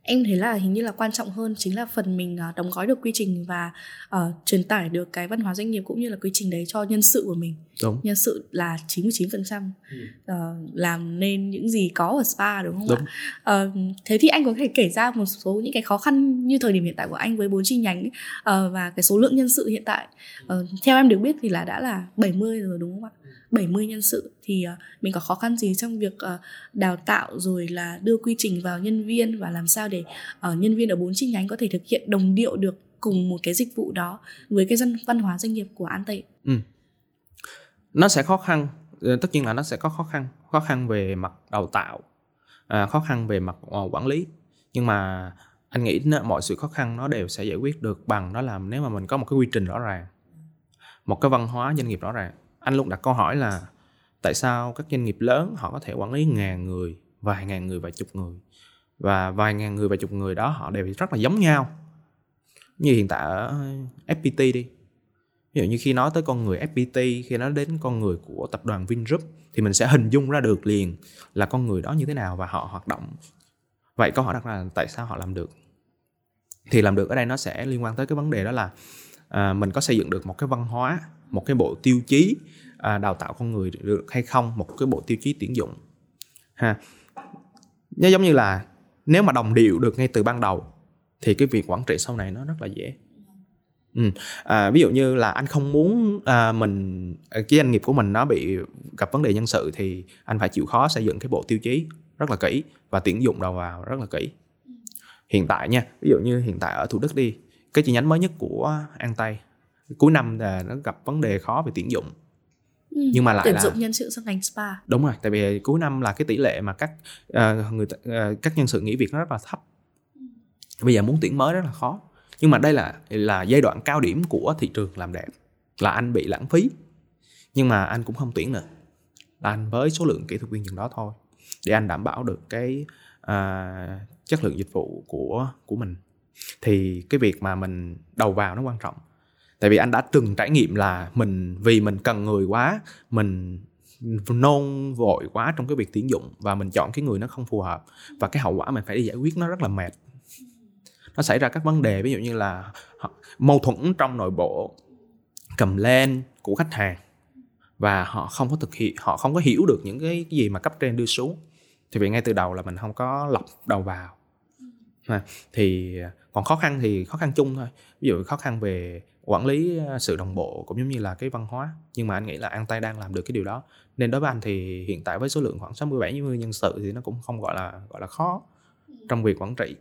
Speaker 2: em thấy là hình như là quan trọng hơn chính là phần mình uh, đóng gói được quy trình và uh, truyền tải được cái văn hóa doanh nghiệp cũng như là quy trình đấy cho nhân sự của mình
Speaker 3: đúng.
Speaker 2: nhân sự là 99% ừ. uh, làm nên những gì có ở spa đúng không
Speaker 3: đúng.
Speaker 2: ạ uh, thế thì anh có thể kể ra một số những cái khó khăn như thời điểm hiện tại của anh với bốn chi nhánh uh, và cái số lượng nhân sự hiện tại uh, theo em được biết thì là đã là 70 rồi đúng không ạ 70 nhân sự thì ờ, mình có khó khăn gì trong việc ờ, đào tạo rồi là đưa quy trình vào nhân viên và làm sao để ờ, nhân viên ở bốn chi nhánh có thể thực hiện đồng điệu được cùng một cái dịch vụ đó với cái dân văn hóa doanh nghiệp của An Tây.
Speaker 3: Ừ. Nó sẽ khó khăn, tất nhiên là nó sẽ có khó khăn, khó khăn về mặt đào tạo, à, khó khăn về mặt quản lý. Nhưng mà anh nghĩ mọi sự khó khăn nó đều sẽ giải quyết được bằng đó là nếu mà mình có một cái quy trình rõ ràng, một cái văn hóa doanh nghiệp rõ ràng anh luôn đặt câu hỏi là tại sao các doanh nghiệp lớn họ có thể quản lý ngàn người vài ngàn người vài chục người? Và vài ngàn người vài chục người đó họ đều rất là giống nhau. Như hiện tại ở FPT đi. Ví dụ như khi nói tới con người FPT khi nói đến con người của tập đoàn Vingroup thì mình sẽ hình dung ra được liền là con người đó như thế nào và họ hoạt động. Vậy câu hỏi đặt ra là tại sao họ làm được? Thì làm được ở đây nó sẽ liên quan tới cái vấn đề đó là à, mình có xây dựng được một cái văn hóa một cái bộ tiêu chí à, đào tạo con người được hay không một cái bộ tiêu chí tuyển dụng ha nó giống như là nếu mà đồng điệu được ngay từ ban đầu thì cái việc quản trị sau này nó rất là dễ Ừ. À, ví dụ như là anh không muốn à, mình à, cái doanh nghiệp của mình nó bị gặp vấn đề nhân sự thì anh phải chịu khó xây dựng cái bộ tiêu chí rất là kỹ và tuyển dụng đầu vào rất là kỹ hiện tại nha ví dụ như hiện tại ở thủ đức đi cái chi nhánh mới nhất của an tây cuối năm là nó gặp vấn đề khó về tuyển dụng.
Speaker 2: Ừ.
Speaker 3: nhưng mà lại
Speaker 2: tuyển
Speaker 3: là
Speaker 2: dụng nhân sự sang ngành spa.
Speaker 3: Đúng rồi tại vì cuối năm là cái tỷ lệ mà các uh, người uh, các nhân sự nghỉ việc nó rất là thấp. Bây giờ muốn tuyển mới rất là khó. Nhưng mà đây là là giai đoạn cao điểm của thị trường làm đẹp. Là anh bị lãng phí. Nhưng mà anh cũng không tuyển nữa. Là anh với số lượng kỹ thuật viên chừng đó thôi. Để anh đảm bảo được cái uh, chất lượng dịch vụ của của mình. Thì cái việc mà mình đầu vào nó quan trọng tại vì anh đã từng trải nghiệm là mình, vì mình cần người quá, mình nôn vội quá trong cái việc tuyển dụng và mình chọn cái người nó không phù hợp và cái hậu quả mình phải đi giải quyết nó rất là mệt. Nó xảy ra các vấn đề, ví dụ như là mâu thuẫn trong nội bộ, cầm lên của khách hàng và họ không có thực hiện họ không có hiểu được những cái gì mà cấp trên đưa xuống. Thì vì ngay từ đầu là mình không có lọc đầu vào. Thì à, còn khó khăn thì khó khăn chung thôi. Ví dụ khó khăn về quản lý ờ, sự đồng bộ cũng giống như là cái văn hóa. Nhưng mà anh nghĩ là An tay đang làm được cái điều đó. Nên đối với anh thì hiện tại với số lượng khoảng 60 70 nhân sự thì nó cũng không gọi là gọi là khó trong việc quản trị.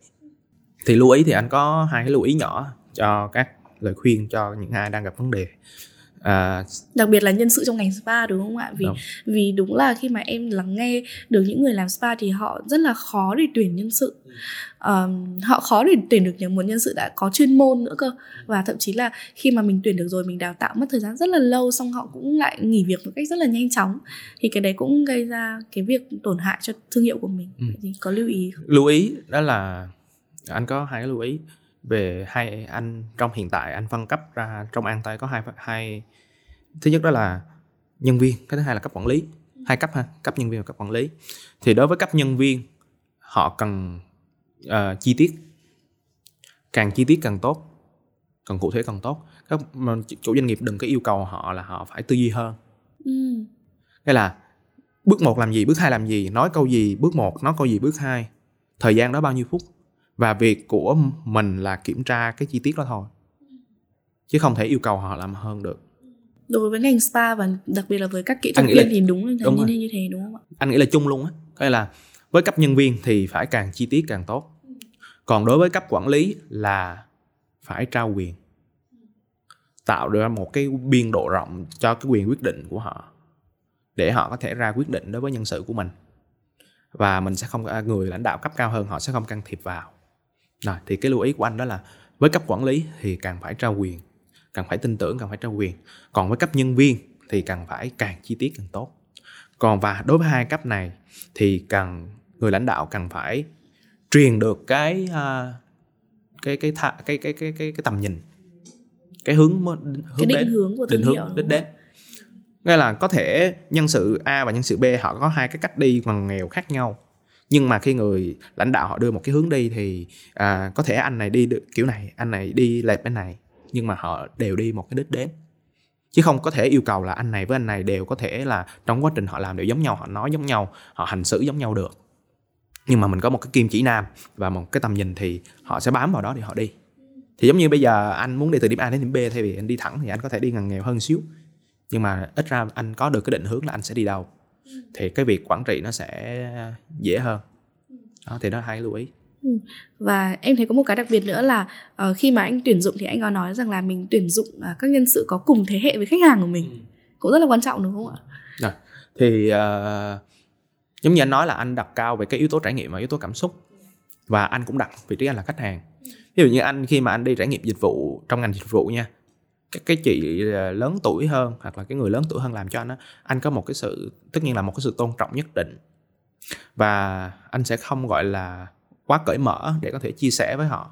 Speaker 3: Thì lưu ý thì anh có hai cái lưu ý nhỏ cho các lời khuyên cho những ai đang gặp vấn đề
Speaker 2: à, đặc biệt là nhân sự trong ngành spa đúng không ạ? Vì đúng. vì đúng là khi mà em lắng nghe được những người làm spa thì họ rất là khó để tuyển nhân sự. Um, họ khó để tuyển được những một nhân sự đã có chuyên môn nữa cơ. Và thậm chí là khi mà mình tuyển được rồi mình đào tạo mất thời gian rất là lâu xong họ cũng lại nghỉ việc một cách rất là nhanh chóng thì cái đấy cũng gây ra cái việc tổn hại cho thương hiệu của mình. Ừ. thì có lưu ý không?
Speaker 3: lưu ý đó là anh có hai cái lưu ý về hai anh trong hiện tại anh phân cấp ra trong an tay có hai hai thứ nhất đó là nhân viên cái thứ hai là cấp quản lý. Hai cấp ha cấp nhân viên và cấp quản lý. Thì đối với cấp nhân viên họ cần uh, chi tiết. Càng chi tiết càng tốt càng cụ thể càng tốt. Các chủ doanh nghiệp đừng có yêu cầu họ là họ phải tư duy hơn. Ừ. Là bước một làm gì bước hai làm gì nói câu gì bước một nói câu gì bước hai. Thời gian đó bao nhiêu phút và việc của mình là kiểm tra cái chi tiết đó thôi. Chứ không thể yêu cầu họ làm hơn được.
Speaker 2: Đối với ngành spa và đặc biệt là với các kỹ thuật viên là, thì đúng là đúng như, như thế đúng không ạ?
Speaker 3: Anh nghĩ là chung luôn á. Cái là với cấp nhân viên thì phải càng chi tiết càng tốt. Còn đối với cấp quản lý là phải trao quyền. Tạo ra một cái biên độ rộng cho cái quyền quyết định của họ. Để họ có thể ra quyết định đối với nhân sự của mình. Và mình sẽ không người lãnh đạo cấp cao hơn họ sẽ không can thiệp vào rồi thì cái lưu ý của anh đó là với cấp quản lý thì càng phải trao quyền càng phải tin tưởng càng phải trao quyền. Còn với cấp nhân viên thì càng phải càng chi tiết càng tốt. Còn và đối với hai cấp này thì cần người lãnh đạo cần phải truyền được cái uh, cái, cái, cái, cái cái cái cái cái tầm nhìn cái hướng hướng
Speaker 2: cái định đến, hướng của
Speaker 3: định hướng đích đến. Nghĩa là có thể nhân sự A và nhân sự B họ có hai cái cách đi bằng nghèo khác nhau nhưng mà khi người lãnh đạo họ đưa một cái hướng đi thì à, có thể anh này đi được kiểu này anh này đi lệch bên này nhưng mà họ đều đi một cái đích đến. Chứ không có thể yêu cầu là anh này với anh này đều có thể là trong quá trình họ làm đều giống nhau họ nói giống nhau họ hành xử giống nhau được. Nhưng mà mình có một cái kim chỉ nam và một cái tầm nhìn thì họ sẽ bám vào đó để họ đi. Thì giống như bây giờ anh muốn đi từ điểm A đến điểm B thay vì anh đi thẳng thì anh có thể đi ngần nghèo hơn xíu. Nhưng mà ít ra anh có được cái định hướng là anh sẽ đi đâu thì cái việc quản trị nó sẽ dễ hơn đó thì đó hai lưu ý
Speaker 2: ừ. và em thấy có một cái đặc biệt nữa là uh, khi mà anh tuyển dụng thì anh có nói rằng là mình tuyển dụng uh, các nhân sự có cùng thế hệ với khách hàng của mình ừ. cũng rất là quan trọng đúng không ạ?
Speaker 3: Rồi. thì uh, giống như anh nói là anh đặt cao về cái yếu tố trải nghiệm và yếu tố cảm xúc và anh cũng đặt vị trí anh là khách hàng ví dụ như anh khi mà anh đi trải nghiệm dịch vụ trong ngành dịch vụ nha cái cái chị lớn tuổi hơn hoặc là cái người lớn tuổi hơn làm cho anh á anh có một cái sự tất nhiên là một cái sự tôn trọng nhất định và anh sẽ không gọi là quá cởi mở để có thể chia sẻ với họ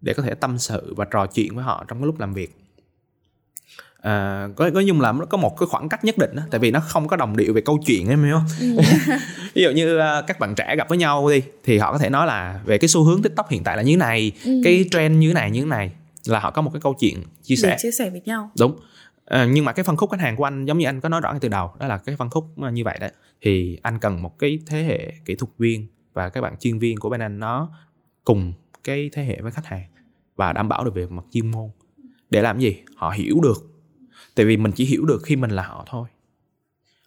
Speaker 3: để có thể tâm sự và trò chuyện với họ trong cái lúc làm việc à, có có nhung là nó có một cái khoảng cách nhất định đó tại vì nó không có đồng điệu về câu chuyện em hiểu không ừ. ví dụ như uh, các bạn trẻ gặp với nhau đi thì họ có thể nói là về cái xu hướng tiktok hiện tại là như thế này ừ. cái trend như thế này như thế này là họ có một cái câu chuyện chia sẻ.
Speaker 2: Để chia sẻ với nhau.
Speaker 3: Đúng. À, nhưng mà cái phân khúc khách hàng của anh giống như anh có nói rõ từ đầu đó là cái phân khúc như vậy đấy. Thì anh cần một cái thế hệ kỹ thuật viên và các bạn chuyên viên của bên anh nó cùng cái thế hệ với khách hàng và đảm bảo được về mặt chuyên môn. Để làm gì? Họ hiểu được. Tại vì mình chỉ hiểu được khi mình là họ thôi.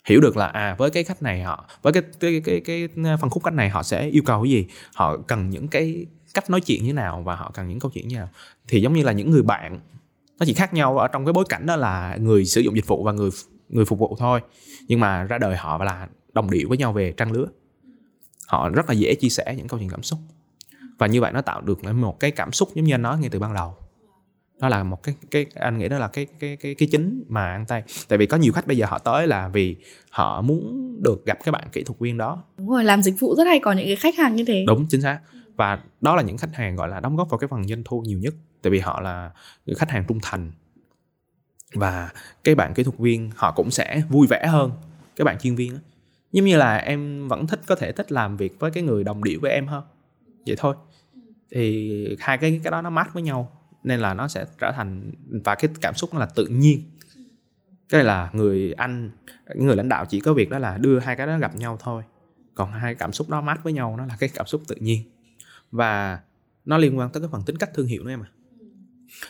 Speaker 3: Hiểu được là à với cái khách này họ với cái cái cái cái, cái phân khúc khách này họ sẽ yêu cầu cái gì? Họ cần những cái cách nói chuyện như nào và họ cần những câu chuyện như nào. Thì giống như là những người bạn nó chỉ khác nhau ở trong cái bối cảnh đó là người sử dụng dịch vụ và người người phục vụ thôi. Nhưng mà ra đời họ là đồng điệu với nhau về trang lứa. Họ rất là dễ chia sẻ những câu chuyện cảm xúc. Và như vậy nó tạo được một cái cảm xúc giống như anh nói ngay từ ban đầu. Đó là một cái cái anh nghĩ đó là cái cái cái cái chính mà ăn tay. Tại vì có nhiều khách bây giờ họ tới là vì họ muốn được gặp cái bạn kỹ thuật viên đó.
Speaker 2: Đúng rồi làm dịch vụ rất hay có những cái khách hàng như thế.
Speaker 3: Đúng chính xác và đó là những khách hàng, gọi là, đóng góp vào cái phần doanh thu nhiều nhất. Tại vì họ là khách hàng trung thành. Và cái bạn kỹ thuật viên, họ cũng sẽ vui vẻ hơn cái bạn chuyên viên đó. giống như là em vẫn thích, có thể thích làm việc với cái người đồng điệu với em hơn. Vậy thôi. Thì hai cái cái đó nó mát với nhau, nên là nó sẽ trở thành, và cái cảm xúc nó là tự nhiên. Cái là người anh người lãnh đạo chỉ có việc đó là đưa hai cái đó gặp nhau thôi. Còn hai cảm xúc đó mát với nhau, nó là cái cảm xúc tự nhiên và nó liên quan tới cái phần tính cách thương hiệu nữa em à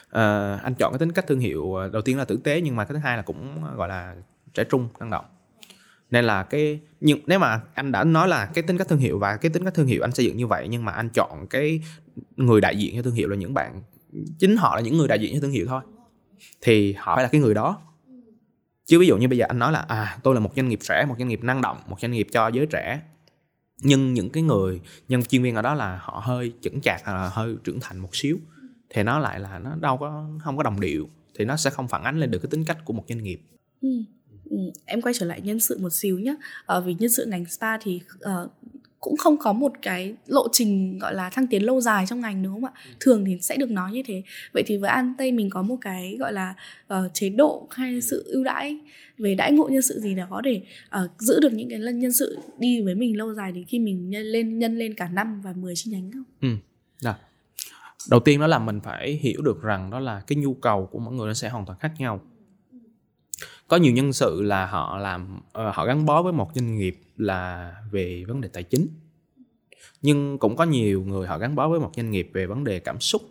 Speaker 3: à, anh chọn cái tính cách thương hiệu ờ, đầu tiên là tử tế nhưng mà cái thứ hai là cũng ờ, gọi là trẻ trung năng động. Nên là cái nhưng nếu mà anh đã nói là cái tính cách thương hiệu và cái tính cách thương hiệu anh xây dựng như vậy nhưng mà anh chọn cái người đại diện cho thương hiệu là những bạn chính họ là những người đại diện cho thương hiệu thôi thì họ phải là cái người đó. Chứ ví dụ như bây giờ anh nói là à tôi là một doanh nghiệp trẻ một doanh nghiệp năng động một doanh nghiệp cho giới trẻ nhưng những cái người nhân chuyên viên ở đó là họ hơi chững chạc hoặc là hơi trưởng thành một xíu thì nó lại là nó đâu có không có đồng điệu thì nó sẽ không phản ánh lên được cái tính cách của một doanh nghiệp
Speaker 2: ừ. Ừ. em quay trở lại nhân sự một xíu nhé à, ờ, vì nhân sự ngành spa thì uh, cũng không có một cái lộ trình gọi là thăng tiến lâu dài trong ngành đúng không ạ ừ. thường thì sẽ được nói như thế vậy thì với an tây mình có một cái gọi là uh, chế độ hay sự ưu đãi về đãi ngộ nhân sự gì đó để uh, giữ được những cái nhân sự đi với mình lâu dài đến khi mình nhân lên nhân lên cả năm và 10 chi nhánh không?
Speaker 3: Ừ. Đó. Đầu tiên đó là mình phải hiểu được rằng đó là cái nhu cầu của mỗi người nó sẽ hoàn toàn khác nhau có nhiều nhân sự là họ làm ờ, họ gắn bó với một doanh nghiệp là về vấn đề tài chính. Nhưng cũng có nhiều người họ gắn bó với một doanh nghiệp về vấn đề cảm xúc,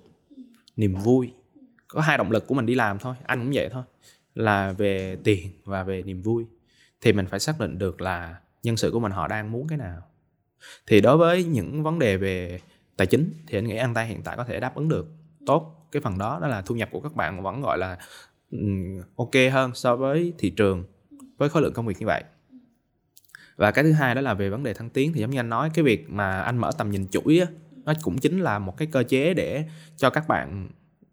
Speaker 3: niềm vui. Có hai động lực của mình đi làm thôi, anh cũng vậy thôi, là về tiền và về niềm vui. Thì mình phải xác định được là nhân sự của mình họ đang muốn cái nào. Thì đối với những vấn đề về tài chính thì anh nghĩ anh tay hiện tại có thể đáp ứng được tốt cái phần đó đó là thu nhập của các bạn vẫn gọi là ok hơn so với thị trường với khối lượng công việc như vậy. Và cái thứ hai đó là về vấn đề thăng tiến thì giống như anh nói cái việc mà anh mở tầm nhìn chuỗi á, nó cũng chính là một cái cơ chế để cho các bạn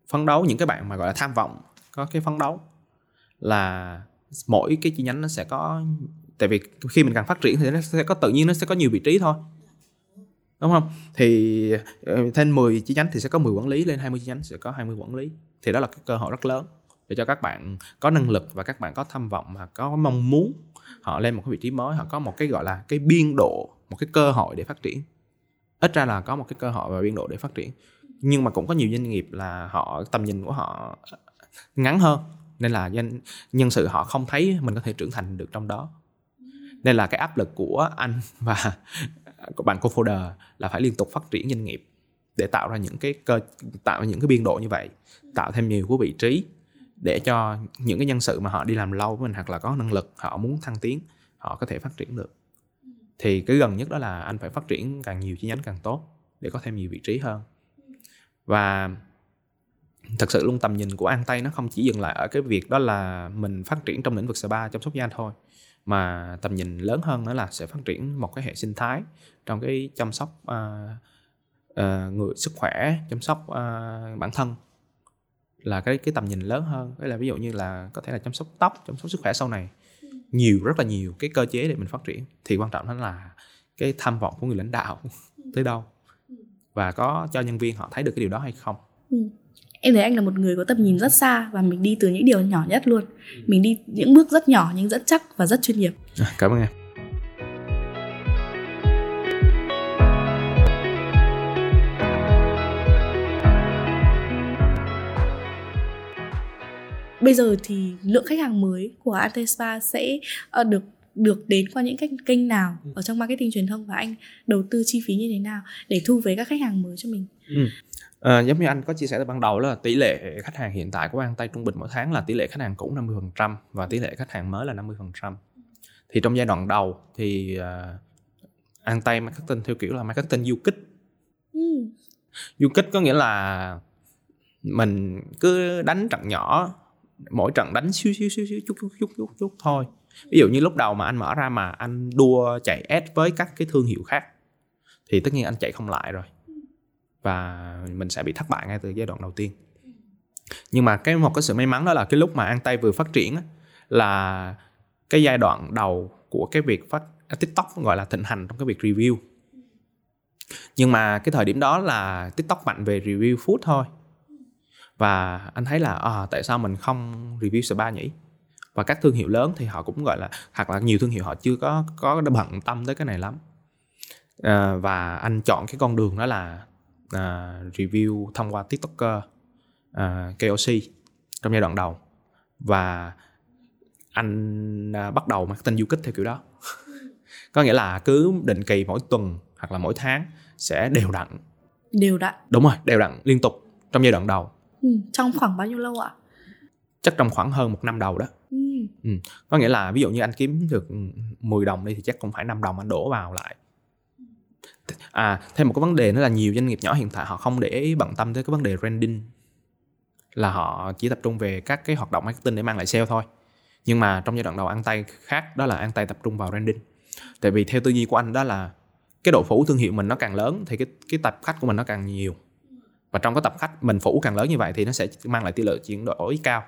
Speaker 3: phấn đấu những cái bạn mà gọi là tham vọng có cái phấn đấu là mỗi cái chi nhánh nó sẽ có tại vì khi mình càng phát triển thì nó sẽ có tự nhiên nó sẽ có nhiều vị trí thôi đúng không? Thì ờ, thêm 10 chi nhánh thì sẽ có 10 quản lý lên 20 chi nhánh sẽ có 20 quản lý. Thì đó là cái cơ hội rất lớn để cho các bạn có năng lực và các bạn có tham vọng và có mong muốn họ lên một cái vị trí mới, họ có một cái, gọi là, cái biên độ, một cái cơ hội để phát triển. Ít ra là có một cái cơ hội và biên độ để phát triển. Nhưng mà cũng có nhiều doanh nghiệp là họ, tầm nhìn của họ ngắn hơn, nên là nhân nhân sự họ không thấy mình có thể trưởng thành được trong đó. Nên là cái áp lực của anh và của bạn co folder là phải liên tục phát triển doanh nghiệp để tạo ra những cái cơ, tạo ra những cái biên độ như vậy, tạo thêm nhiều cái vị trí để cho những cái nhân sự mà họ đi làm lâu với mình hoặc là có năng lực họ muốn thăng tiến họ có thể phát triển được. Thì cái gần nhất đó là anh phải phát triển càng nhiều chi nhánh càng tốt để có thêm nhiều vị trí hơn. Và thật sự luôn tầm nhìn của an tây nó không chỉ dừng lại ở cái việc đó là mình phát triển trong lĩnh vực spa chăm sóc da thôi mà tầm nhìn lớn hơn nữa là sẽ phát triển một cái hệ sinh thái trong cái chăm sóc uh, uh, người sức khỏe chăm sóc uh, bản thân là cái cái tầm nhìn lớn hơn. Đấy là ví dụ như là có thể là chăm sóc tóc chăm sóc sức khỏe sau này. Nhiều rất là nhiều cái cơ chế để mình phát triển. Thì quan trọng đó là cái tham vọng của người lãnh đạo tới đâu. Và có cho nhân viên họ thấy được cái điều đó hay không.
Speaker 2: Ừ. em thấy anh là một người có tầm nhìn rất xa và mình đi từ những điều nhỏ nhất luôn. Mình đi những bước rất nhỏ nhưng rất chắc và rất chuyên nghiệp.
Speaker 3: À, cảm ơn em
Speaker 2: bây giờ thì lượng khách hàng mới của Antespa sẽ uh, được được đến qua những cách kênh nào ừ. ở trong marketing truyền thông và anh đầu tư chi phí như thế nào để thu về các khách hàng mới cho mình
Speaker 3: ừ. À, giống như anh có chia sẻ từ ban đầu là tỷ lệ khách hàng hiện tại của An Tây trung bình mỗi tháng là tỷ lệ khách hàng cũ 50% và tỷ lệ khách hàng mới là 50%. Thì trong giai đoạn đầu thì uh, An Tây marketing theo kiểu là marketing du kích. Ừ. Du kích có nghĩa là mình cứ đánh trận nhỏ mỗi trận đánh xíu xíu xíu xíu, chút chút chút chút chút thôi. Ví dụ như lúc đầu mà anh mở ra mà anh đua chạy ad với các cái thương hiệu khác, thì tất nhiên anh chạy không lại rồi. Và mình sẽ bị thất bại ngay từ giai đoạn đầu tiên. Nhưng mà cái một cái sự may mắn đó là cái lúc mà ăn tay vừa phát triển là cái giai đoạn đầu của cái việc phát à, tiktok gọi là thịnh hành trong cái việc review. Nhưng mà cái thời điểm đó là tiktok mạnh về review food thôi và anh thấy là à, tại sao mình không review spa nhỉ? Và các thương hiệu lớn thì họ cũng gọi là hoặc là nhiều thương hiệu họ chưa có có bận tâm tới cái này lắm. À, và anh chọn cái con đường đó là à, review thông qua tiktoker à, KOC trong giai đoạn đầu. Và anh à, bắt đầu marketing du kích theo kiểu đó. Có nghĩa là cứ định kỳ mỗi tuần hoặc là mỗi tháng sẽ đều đặn.
Speaker 2: Đều đặn.
Speaker 3: Đúng rồi đều đặn liên tục trong giai đoạn đầu
Speaker 2: ừ, trong khoảng bao nhiêu lâu ạ?
Speaker 3: Chắc trong khoảng hơn một năm đầu đó. Ừ. Ừ. có nghĩa là ví dụ như anh kiếm được 10 đồng đi thì chắc cũng phải 5 đồng anh đổ vào lại. À thêm một cái vấn đề nữa là nhiều doanh nghiệp nhỏ hiện tại họ không để bận tâm tới cái vấn đề branding. Là họ chỉ tập trung về các cái hoạt động marketing để mang lại sale thôi. Nhưng mà trong giai đoạn đầu ăn tay khác đó là ăn tay tập trung vào branding. Tại vì theo tư duy của anh đó là cái độ phủ thương hiệu mình nó càng lớn thì cái cái tập khách của mình nó càng nhiều và trong cái tập khách mình phủ càng lớn như vậy thì nó sẽ mang lại tỷ lệ chuyển đổi cao.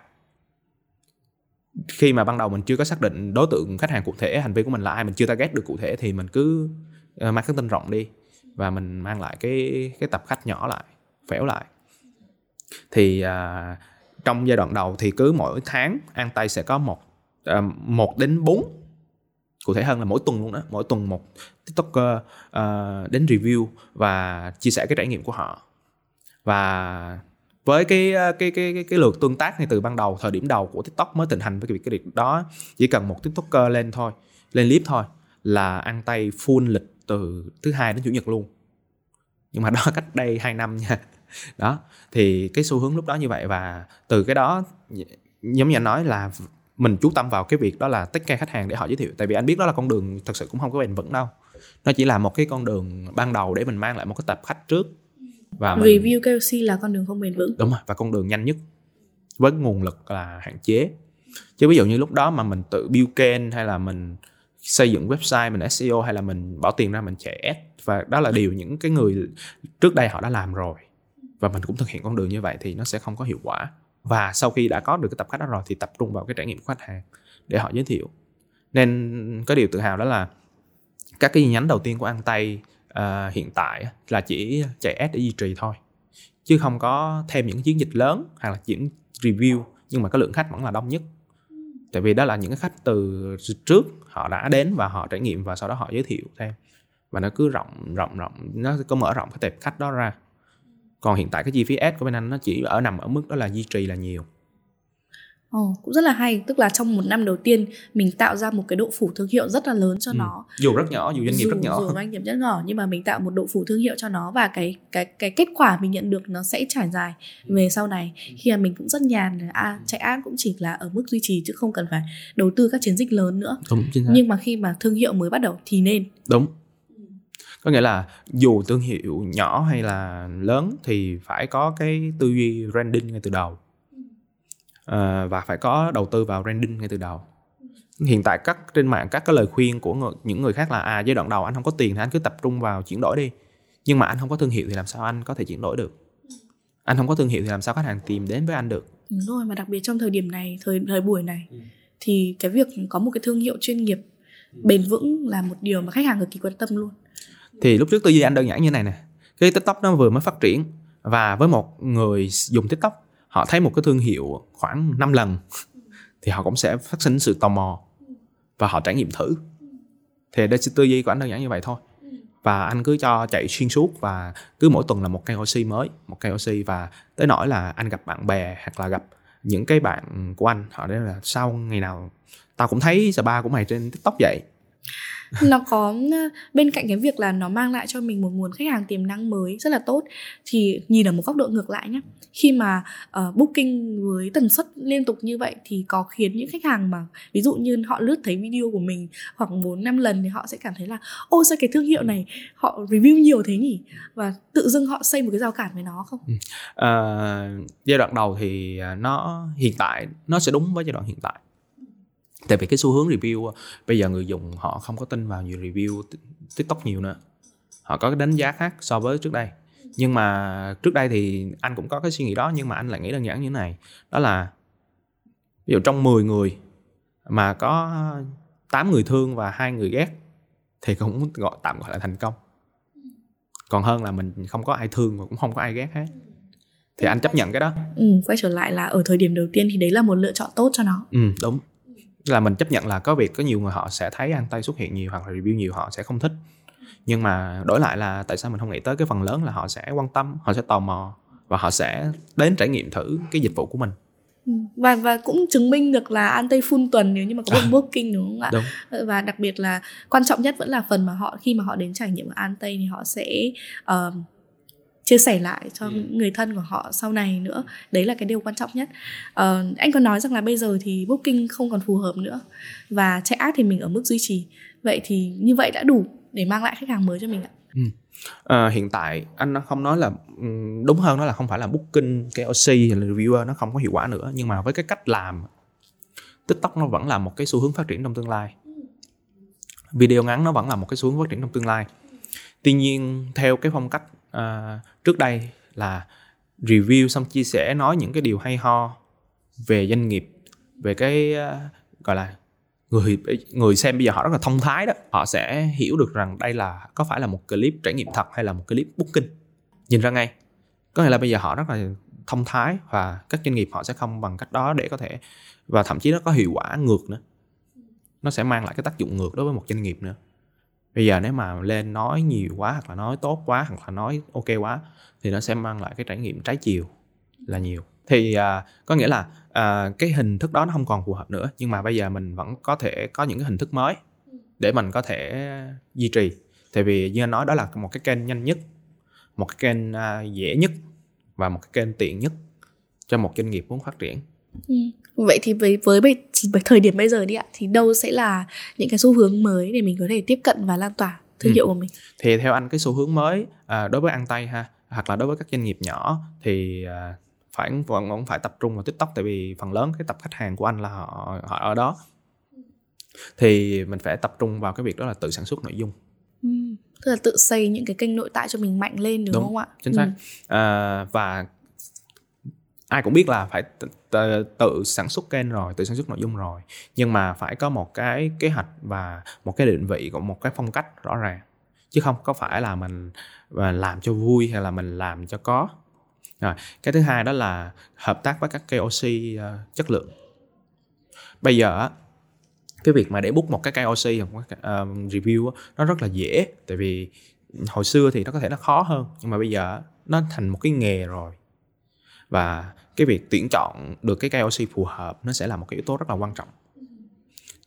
Speaker 3: Khi mà ban đầu mình chưa có xác định đối tượng khách hàng cụ thể hành vi của mình là ai mình chưa target được cụ thể thì mình cứ ờ, marketing rộng đi và mình mang lại cái cái tập khách nhỏ lại phẻo lại. Thì à, trong giai đoạn đầu thì cứ mỗi tháng an tây sẽ có một à, một đến bốn cụ thể hơn là mỗi tuần luôn đó mỗi tuần một tiktoker à, đến review và chia sẻ cái trải nghiệm của họ và với cái ờ, cái cái cái, cái lượt tương tác ngay từ ban đầu thời điểm đầu của tiktok mới tình hành với cái việc cái việc đó chỉ cần một tiktoker lên thôi lên clip thôi là ăn tay full lịch từ thứ hai đến chủ nhật luôn. Nhưng mà đó cách đây 2 năm nha. Đó thì cái xu hướng lúc đó như vậy và từ cái đó giống như anh nói là mình chú tâm vào cái việc đó là tất cả khách hàng để họ giới thiệu. Tại vì anh biết đó là con đường thật sự cũng không có bền vững đâu. Nó chỉ là một cái con đường ban đầu để mình mang lại một cái tập khách trước
Speaker 2: và mình... review KOC là con đường không bền vững.
Speaker 3: Đúng rồi và con đường nhanh nhất với nguồn lực là hạn chế. Chứ ví dụ như lúc đó mà mình tự build kênh hay là mình xây dựng website mình SEO hay là mình bỏ tiền ra mình chạy ads và đó là điều những cái người trước đây họ đã làm rồi. Và mình cũng thực hiện con đường như vậy thì nó sẽ không có hiệu quả. Và sau khi đã có được cái tập khách đó rồi thì tập trung vào cái trải nghiệm của khách hàng để họ giới thiệu. Nên có điều tự hào đó là các cái nhánh đầu tiên của ăn tay uh, hiện tại là chỉ chạy ads để duy trì thôi. Chứ không có thêm những chiến dịch lớn hoặc là những review nhưng mà cái lượng khách vẫn là đông nhất. Tại vì đó là những cái khách từ trước họ đã đến và họ trải nghiệm và sau đó họ giới thiệu thêm. Và nó cứ rộng rộng rộng nó có mở rộng cái tệp khách đó ra. Còn hiện tại cái chi phí ad của bên anh nó chỉ ở nằm ở mức đó là duy trì là nhiều.
Speaker 2: Ồ, cũng rất là hay. Tức là trong một năm đầu tiên mình tạo ra một cái độ phủ thương hiệu rất là lớn cho ừ. nó.
Speaker 3: Dù rất nhỏ dù doanh nghiệp dù, rất nhỏ.
Speaker 2: dù doanh nghiệp rất nhỏ nhưng mà mình tạo một độ phủ thương hiệu cho nó và cái cái cái kết quả mình nhận được nó sẽ trải dài ừ. về sau này. Ừ. khi mà mình cũng rất nhàn à, chạy ad cũng chỉ là ở mức duy trì chứ không cần phải đầu tư các chiến dịch lớn nữa.
Speaker 3: Đúng,
Speaker 2: nhưng mà khi mà thương hiệu mới bắt đầu thì nên.
Speaker 3: Đúng. Có nghĩa là dù thương hiệu nhỏ hay là lớn thì phải có cái tư duy branding ngay từ đầu uh, và phải có đầu tư vào branding ngay từ đầu. Hiện tại các trên mạng các cái lời khuyên của người, những người khác là à giai đoạn đầu anh không có tiền thì anh cứ tập trung vào chuyển đổi đi. Nhưng mà anh không có thương hiệu thì làm sao anh có thể chuyển đổi được? Anh không có thương hiệu thì làm sao khách hàng tìm đến với anh được?
Speaker 2: Đúng rồi mà đặc biệt trong thời điểm này thời thời buổi này ừ. thì cái việc có một cái thương hiệu chuyên nghiệp bền vững là một điều mà khách hàng cực kỳ quan tâm luôn.
Speaker 3: Thì lúc trước tư duy anh đơn giản như này nè. Cái tiktok nó vừa mới phát triển và với một người dùng tiktok họ thấy một cái thương hiệu khoảng 5 lần thì họ cũng sẽ phát sinh sự tò mò và họ trải nghiệm thử. Thì đây tư duy của anh đơn giản như vậy thôi. Và anh cứ cho chạy xuyên suốt và cứ mỗi tuần là một cây oxy mới, một cây oxy và tới nỗi là anh gặp bạn bè hoặc là gặp những cái bạn của anh, họ nói là sau ngày nào tao cũng thấy spa của mày trên tiktok vậy?
Speaker 2: Nó có ờ, bên cạnh cái việc là nó mang lại cho mình một nguồn khách hàng tiềm năng mới rất là tốt thì nhìn ở một góc độ ngược lại nhé khi mà uh, booking với tần suất liên tục như vậy thì có khiến những khách hàng mà ví dụ như họ lướt thấy video của mình khoảng 4 năm lần thì họ sẽ cảm thấy là ô sao cái thương hiệu này họ review nhiều thế nhỉ? Và tự dưng họ xây một cái rào cản với nó không?
Speaker 3: Uh, giai đoạn đầu thì à, nó hiện tại nó sẽ đúng với giai đoạn hiện tại tại vì cái xu hướng review bây giờ người dùng họ không có tin vào nhiều review tiktok nhiều nữa. Họ có cái đánh giá khác so với trước đây. Nhưng mà trước đây thì anh cũng có cái suy nghĩ đó nhưng mà anh lại nghĩ đơn giản như thế này. Đó là ví dụ trong 10 người mà có 8 người thương và hai người ghét thì cũng gọi tạm gọi là thành công. Còn hơn là mình không có ai thương và cũng không có ai ghét hết. Thì anh chấp nhận cái đó.
Speaker 2: Ừ, quay trở lại là ở thời điểm đầu tiên thì đấy là một lựa chọn tốt cho nó.
Speaker 3: Ừ đúng là mình chấp nhận là có việc có nhiều người họ sẽ thấy ăn tay xuất hiện nhiều hoặc là review nhiều họ sẽ không thích. Nhưng mà đổi lại là tại sao mình không nghĩ tới cái phần lớn là họ sẽ quan tâm họ sẽ tò mò và họ sẽ đến trải nghiệm thử cái dịch vụ của mình.
Speaker 2: Ừ, và và cũng chứng minh được là ăn tây full tuần nếu như mà có một booking đúng không ạ?
Speaker 3: Đúng.
Speaker 2: và đặc biệt là quan trọng nhất vẫn là phần mà họ khi mà họ đến trải nghiệm ở an tây thì họ sẽ uh, chia sẻ lại cho ừ. người thân của họ sau này nữa. Đấy là cái điều quan trọng nhất. Uh, anh có nói rằng là bây giờ thì booking không còn phù hợp nữa và chạy ad thì mình ở mức duy trì. Vậy thì như vậy đã đủ để mang lại khách hàng mới cho mình ạ.
Speaker 3: Ừ. À, hiện tại anh nó không nói là đúng hơn nó là không phải là booking cái OC hay là reviewer nó không có hiệu quả nữa nhưng mà với cái cách làm tiktok nó vẫn là một cái xu hướng phát triển trong tương lai. Video ngắn nó vẫn là một cái xu hướng phát triển trong tương lai. Tuy nhiên theo cái phong cách uh, trước đây là review xong chia sẻ nói những cái điều hay ho về doanh nghiệp về cái uh, gọi là người người xem bây giờ họ rất là thông thái đó. Họ sẽ hiểu được rằng đây là có phải là một clip trải nghiệm thật hay là một clip booking. Nhìn ra ngay. Có nghĩa là bây giờ họ rất là thông thái và các doanh nghiệp họ sẽ không bằng cách đó để có thể và thậm chí nó có hiệu quả ngược nữa. Nó sẽ mang lại cái tác dụng ngược đối với một doanh nghiệp nữa bây giờ nếu mà lên nói nhiều quá hoặc là nói tốt quá hoặc là nói ok quá thì nó sẽ mang lại cái trải nghiệm trái chiều là nhiều. Thì à, có nghĩa là à, cái hình thức đó nó không còn phù hợp nữa nhưng mà bây giờ mình vẫn có thể có những cái hình thức mới để mình có thể duy trì. Tại vì như anh nói đó là một cái kênh nhanh nhất một cái kênh à, dễ nhất và một cái kênh tiện nhất cho một doanh nghiệp muốn phát triển.
Speaker 2: Ừ. vậy thì với với, với thời điểm bây giờ đi ạ thì đâu sẽ là những cái xu hướng mới để mình có thể tiếp cận và lan tỏa thương ừ. hiệu của mình?
Speaker 3: Thì theo anh cái xu hướng mới à, đối với ăn tay ha hoặc là đối với các doanh nghiệp nhỏ thì à, phải vẫn vẫn phải tập trung vào tiktok. Tại vì phần lớn cái tập khách hàng của anh là họ họ ở đó. Thì mình phải tập trung vào cái việc đó là tự sản xuất nội dung.
Speaker 2: Ừ, tức là tự xây những cái kênh nội tại cho mình mạnh lên đúng, đúng không ạ?
Speaker 3: chính xác. Ừ. à, và ai cũng biết là phải tự, tự sản xuất kênh rồi tự sản xuất nội dung rồi. Nhưng mà phải có một cái kế hoạch và một cái định vị của một cái phong cách rõ ràng. Chứ không có phải là mình à, làm cho vui hay là mình làm cho có. Rồi cái thứ hai đó là hợp tác với các KOC uh, à, chất lượng. Bây giờ cái việc mà để book một cái KOC hoặc uh, review nó rất là dễ. Tại vì hồi xưa thì nó có thể nó khó hơn nhưng mà bây giờ nó thành một cái nghề rồi và cái việc tuyển chọn được cái KOC phù hợp nó sẽ là một cái yếu tố rất là quan trọng.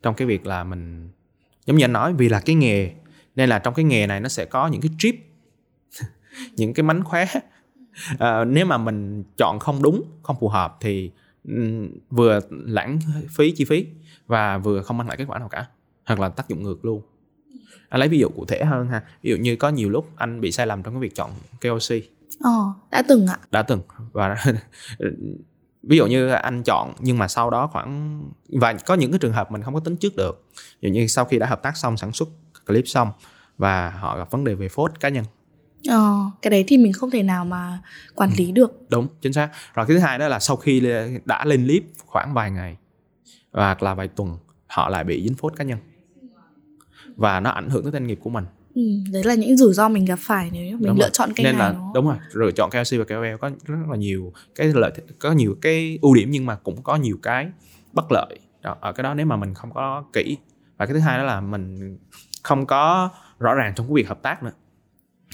Speaker 3: Trong cái việc là mình giống như anh nói vì là cái nghề nên là trong cái nghề này nó sẽ có những cái trip những cái mánh khóe. À, nếu mà mình chọn không đúng không phù hợp thì vừa lãng phí chi phí và vừa không mang lại kết quả nào cả hoặc là tác dụng ngược luôn. Anh lấy ví dụ cụ thể hơn ha. Ví dụ như có nhiều lúc anh bị sai lầm trong cái việc chọn KOC.
Speaker 2: Ờ, đã từng ạ.
Speaker 3: Đã từng và ví dụ như anh chọn nhưng mà sau đó khoảng và có những cái trường hợp mình không có tính trước được. Ví dụ như sau khi đã hợp tác xong sản xuất clip xong và họ gặp vấn đề về phốt cá nhân
Speaker 2: Ờ, cái đấy thì mình không thể nào mà quản lý được.
Speaker 3: Đúng, chính xác. Rồi cái thứ hai đó là sau khi đã lên clip khoảng vài ngày hoặc là vài tuần họ lại bị dính phốt cá nhân và nó ảnh hưởng tới doanh nghiệp của mình.
Speaker 2: Ừ đấy là những rủi ro mình gặp phải nếu mình
Speaker 3: Đúng
Speaker 2: lựa
Speaker 3: rồi.
Speaker 2: chọn kênh
Speaker 3: nên
Speaker 2: này
Speaker 3: là
Speaker 2: đúng không?
Speaker 3: đúng rồi lựa chọn KLC và KOL có rất là nhiều cái lợi có nhiều cái ưu điểm nhưng mà cũng có nhiều cái bất lợi. Đó, ở cái đó nếu mà mình không có kỹ. Và cái thứ hai đó là mình không có rõ ràng trong cái việc hợp tác nữa.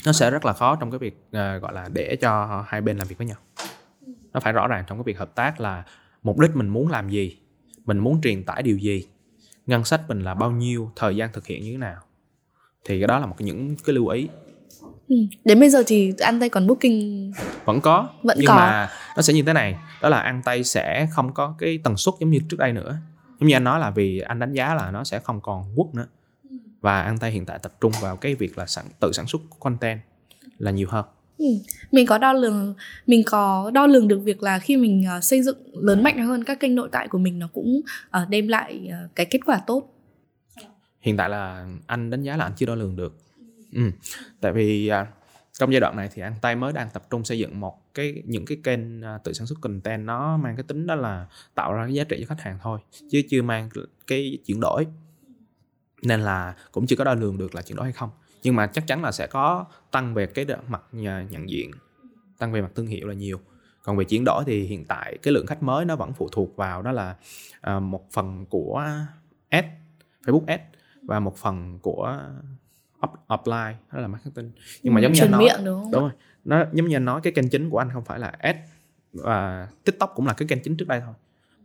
Speaker 3: Nó sẽ rất là khó trong cái việc ờ, gọi là để cho hai bên làm việc với nhau. Nó phải rõ ràng trong cái việc hợp tác là mục đích mình muốn làm gì mình muốn truyền tải điều gì ngân sách mình là bao nhiêu thời gian thực hiện như thế nào thì cái đó là một cái những cái lưu ý
Speaker 2: Ừ. Đến bây giờ thì ăn tay còn booking
Speaker 3: vẫn có
Speaker 2: Vẫn
Speaker 3: nhưng
Speaker 2: có.
Speaker 3: mà nó sẽ như thế này đó là ăn tay sẽ không có cái tần suất giống như trước đây nữa giống như anh nói là vì anh đánh giá là nó sẽ không còn quốc nữa và ăn tay hiện tại tập trung vào cái việc là sản, tự sản xuất content là nhiều hơn
Speaker 2: Ừ. Mình có đo lường mình có đo lường được việc là khi mình ờ, xây dựng lớn mạnh hơn các kênh nội tại của mình nó cũng ờ, đem lại ờ, cái kết quả tốt
Speaker 3: hiện tại là anh đánh giá là anh chưa đo lường được. Ừ. tại vì à, trong giai đoạn này thì anh tay mới đang tập trung xây dựng một cái những cái kênh à, tự sản xuất content nó mang cái tính đó là tạo ra cái giá trị cho khách hàng thôi chứ chưa mang cái chuyển đổi. Nên là cũng chưa có đo lường được là chuyển đổi hay không. Nhưng mà chắc chắn là sẽ có tăng về cái mặt nhận diện tăng về mặt thương hiệu là nhiều. Còn về chuyển đổi thì hiện tại cái lượng khách mới nó vẫn phụ thuộc vào đó là à, một phần của ad Facebook ad và một phần của up, upline đó là marketing. Nhưng mà
Speaker 2: Ừ,
Speaker 3: giống như anh nói
Speaker 2: miệng đúng không?
Speaker 3: đúng rồi. Nó giống như anh nói cái kênh chính của anh không phải là ad và tiktok cũng là cái kênh chính trước đây thôi.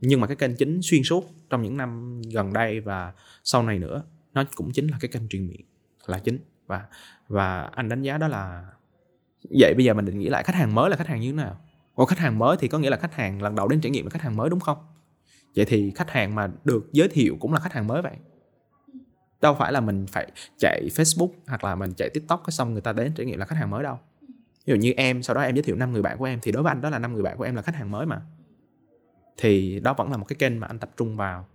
Speaker 3: Nhưng mà cái kênh chính xuyên suốt trong những năm gần đây và sau này nữa nó cũng chính là cái kênh truyền miệng là chính. Và và anh đánh giá đó là vậy. Bây giờ mình định nghĩa lại khách hàng mới là khách hàng như thế nào? Còn khách hàng mới thì có nghĩa là khách hàng lần đầu đến trải nghiệm là khách hàng mới đúng không? Vậy thì khách hàng mà được giới thiệu cũng là khách hàng mới vậy đâu phải là mình phải chạy Facebook hoặc là mình chạy TikTok cái xong người ta đến trải nghiệm là khách hàng mới đâu. Ví dụ như em, sau đó em giới thiệu năm người bạn của em, thì đối với anh đó là năm người bạn của em là khách hàng mới mà. Thì đó vẫn là một cái kênh mà anh tập trung vào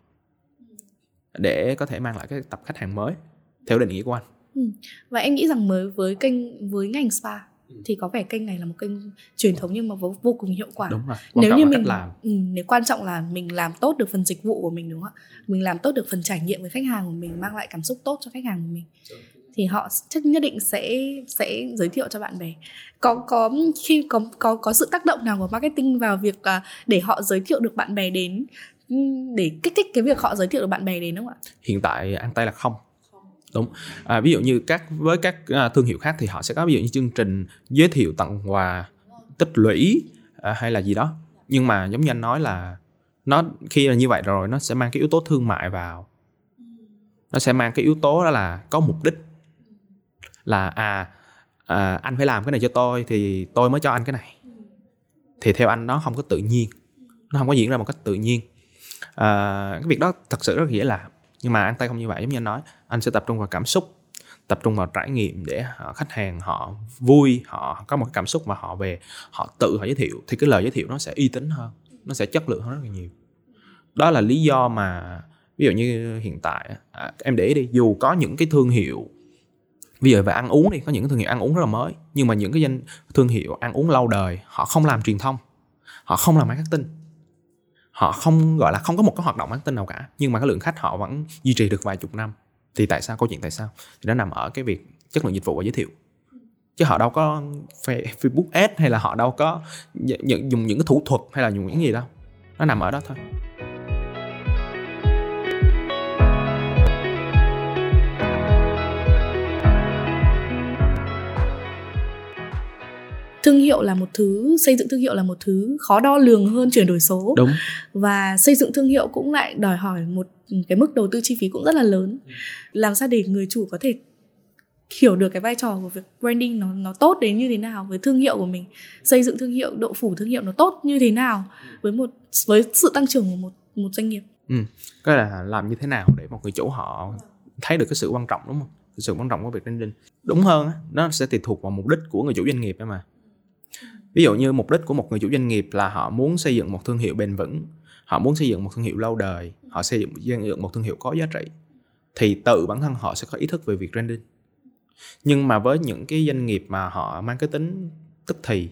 Speaker 3: để có thể mang lại cái tập khách hàng mới theo định nghĩa của anh. Ừ.
Speaker 2: Và em nghĩ rằng mới, với kênh, với ngành spa thì có vẻ kênh này là một kênh truyền thống nhưng mà vô, vô cùng hiệu quả.
Speaker 3: đúng rồi quan
Speaker 2: nếu như mình
Speaker 3: làm.
Speaker 2: Ừ, nếu quan trọng là mình làm tốt được phần dịch vụ của mình đúng không ạ? Mình làm tốt được phần trải nghiệm với khách hàng của mình mang lại cảm xúc tốt cho khách hàng của mình. Thì họ chắc nhất định sẽ sẽ giới thiệu cho bạn bè. Có có khi có có có sự tác động nào của marketing vào việc à, để họ giới thiệu được bạn bè đến ừ, để kích thích cái việc họ giới thiệu được bạn bè đến đúng không ạ?
Speaker 3: Hiện tại ăn tay là không đúng. À, ví dụ như các với các à, thương hiệu khác thì họ sẽ có ví dụ như chương trình giới thiệu tặng quà tích lũy à, hay là gì đó. Nhưng mà giống như anh nói là nó khi là như vậy rồi nó sẽ mang cái yếu tố thương mại vào. Nó sẽ mang cái yếu tố đó là có mục đích. Là à, à anh phải làm cái này cho tôi thì tôi mới cho anh cái này. Thì theo anh nó không có tự nhiên. Nó không có diễn ra một cách tự nhiên. À, cái việc đó thật sự rất dễ làm. Nhưng mà ăn tay không như vậy giống như anh nói anh sẽ tập trung vào cảm xúc tập trung vào trải nghiệm để ờ, khách hàng họ vui họ có một cái cảm xúc và họ về họ tự họ giới thiệu thì cái lời giới thiệu nó sẽ uy tín hơn nó sẽ chất lượng hơn rất là nhiều. Đó là lý do mà ví dụ như hiện tại à, em để ý đi dù có những cái thương hiệu ví dụ về ăn uống đi có những cái thương hiệu ăn uống rất là mới nhưng mà những cái danh thương hiệu ăn uống lâu đời họ không làm truyền thông họ không làm marketing họ không gọi là không có một cái hoạt động marketing nào cả nhưng mà cái lượng khách họ vẫn duy trì được vài chục năm thì tại sao, câu chuyện tại sao? Thì nó nằm ở cái việc chất lượng dịch vụ và giới thiệu. Chứ họ đâu có Facebook ad hay là họ đâu có dùng những cái thủ thuật hay là dùng những gì đâu. Nó nằm ở đó thôi.
Speaker 2: Thương hiệu là một thứ xây dựng thương hiệu là một thứ khó đo lường hơn chuyển đổi số.
Speaker 3: Đúng.
Speaker 2: Và xây dựng thương hiệu cũng lại đòi hỏi một cái mức đầu tư chi phí cũng rất là lớn. Làm sao để người chủ có thể hiểu được cái vai trò của việc branding nó nó tốt đến như thế nào với thương hiệu của mình? Xây dựng thương hiệu độ phủ thương hiệu nó tốt như thế nào với một với sự tăng trưởng của một một doanh nghiệp?
Speaker 3: Ừ. cái là làm như thế nào để một người chủ họ thấy được cái sự quan trọng đúng không? Sự quan trọng của việc branding. Đúng hơn á, nó sẽ tùy thuộc vào mục đích của người chủ doanh nghiệp ấy mà ví dụ như mục đích của một người chủ doanh nghiệp là họ muốn xây dựng một thương hiệu bền vững, họ muốn xây dựng một thương hiệu lâu đời, họ xây dựng xây dựng một thương hiệu có giá trị, thì tự bản thân họ sẽ có ý thức về việc branding. Nhưng mà với những cái doanh nghiệp mà họ mang cái tính tức thì,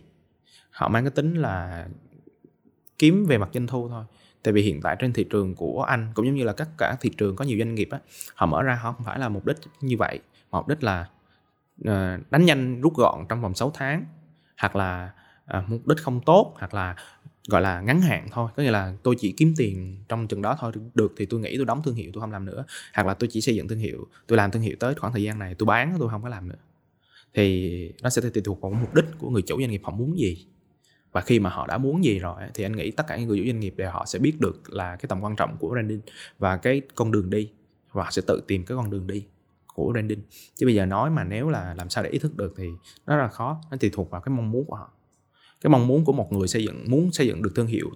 Speaker 3: họ mang cái tính là kiếm về mặt doanh thu thôi. Tại vì hiện tại trên thị trường của anh, cũng giống như là các cả thị trường có nhiều doanh nghiệp á, họ mở ra họ không phải là mục đích như vậy mục đích là ờ, đánh nhanh rút gọn trong vòng 6 tháng, hoặc là À, mục đích không tốt hoặc là, gọi là, ngắn hạn thôi. Có nghĩa là tôi chỉ kiếm tiền trong chừng đó thôi được thì tôi nghĩ tôi đóng thương hiệu tôi không làm nữa. Hoặc là tôi chỉ xây dựng thương hiệu, tôi làm thương hiệu tới khoảng thời gian này tôi bán tôi không có làm nữa. Thì nó sẽ tùy thuộc vào mục đích của người chủ doanh nghiệp họ muốn gì. Và khi mà họ đã muốn gì rồi thì anh nghĩ tất cả những người chủ doanh nghiệp đều họ sẽ biết được là cái tầm quan trọng của branding và cái con đường đi. Và họ sẽ tự tìm cái con đường đi của branding. Chứ bây giờ nói mà nếu là làm sao để ý thức được thì nó rất là khó, nó tùy thuộc vào cái mong muốn của họ cái mong muốn của một người xây dựng muốn xây dựng được thương hiệu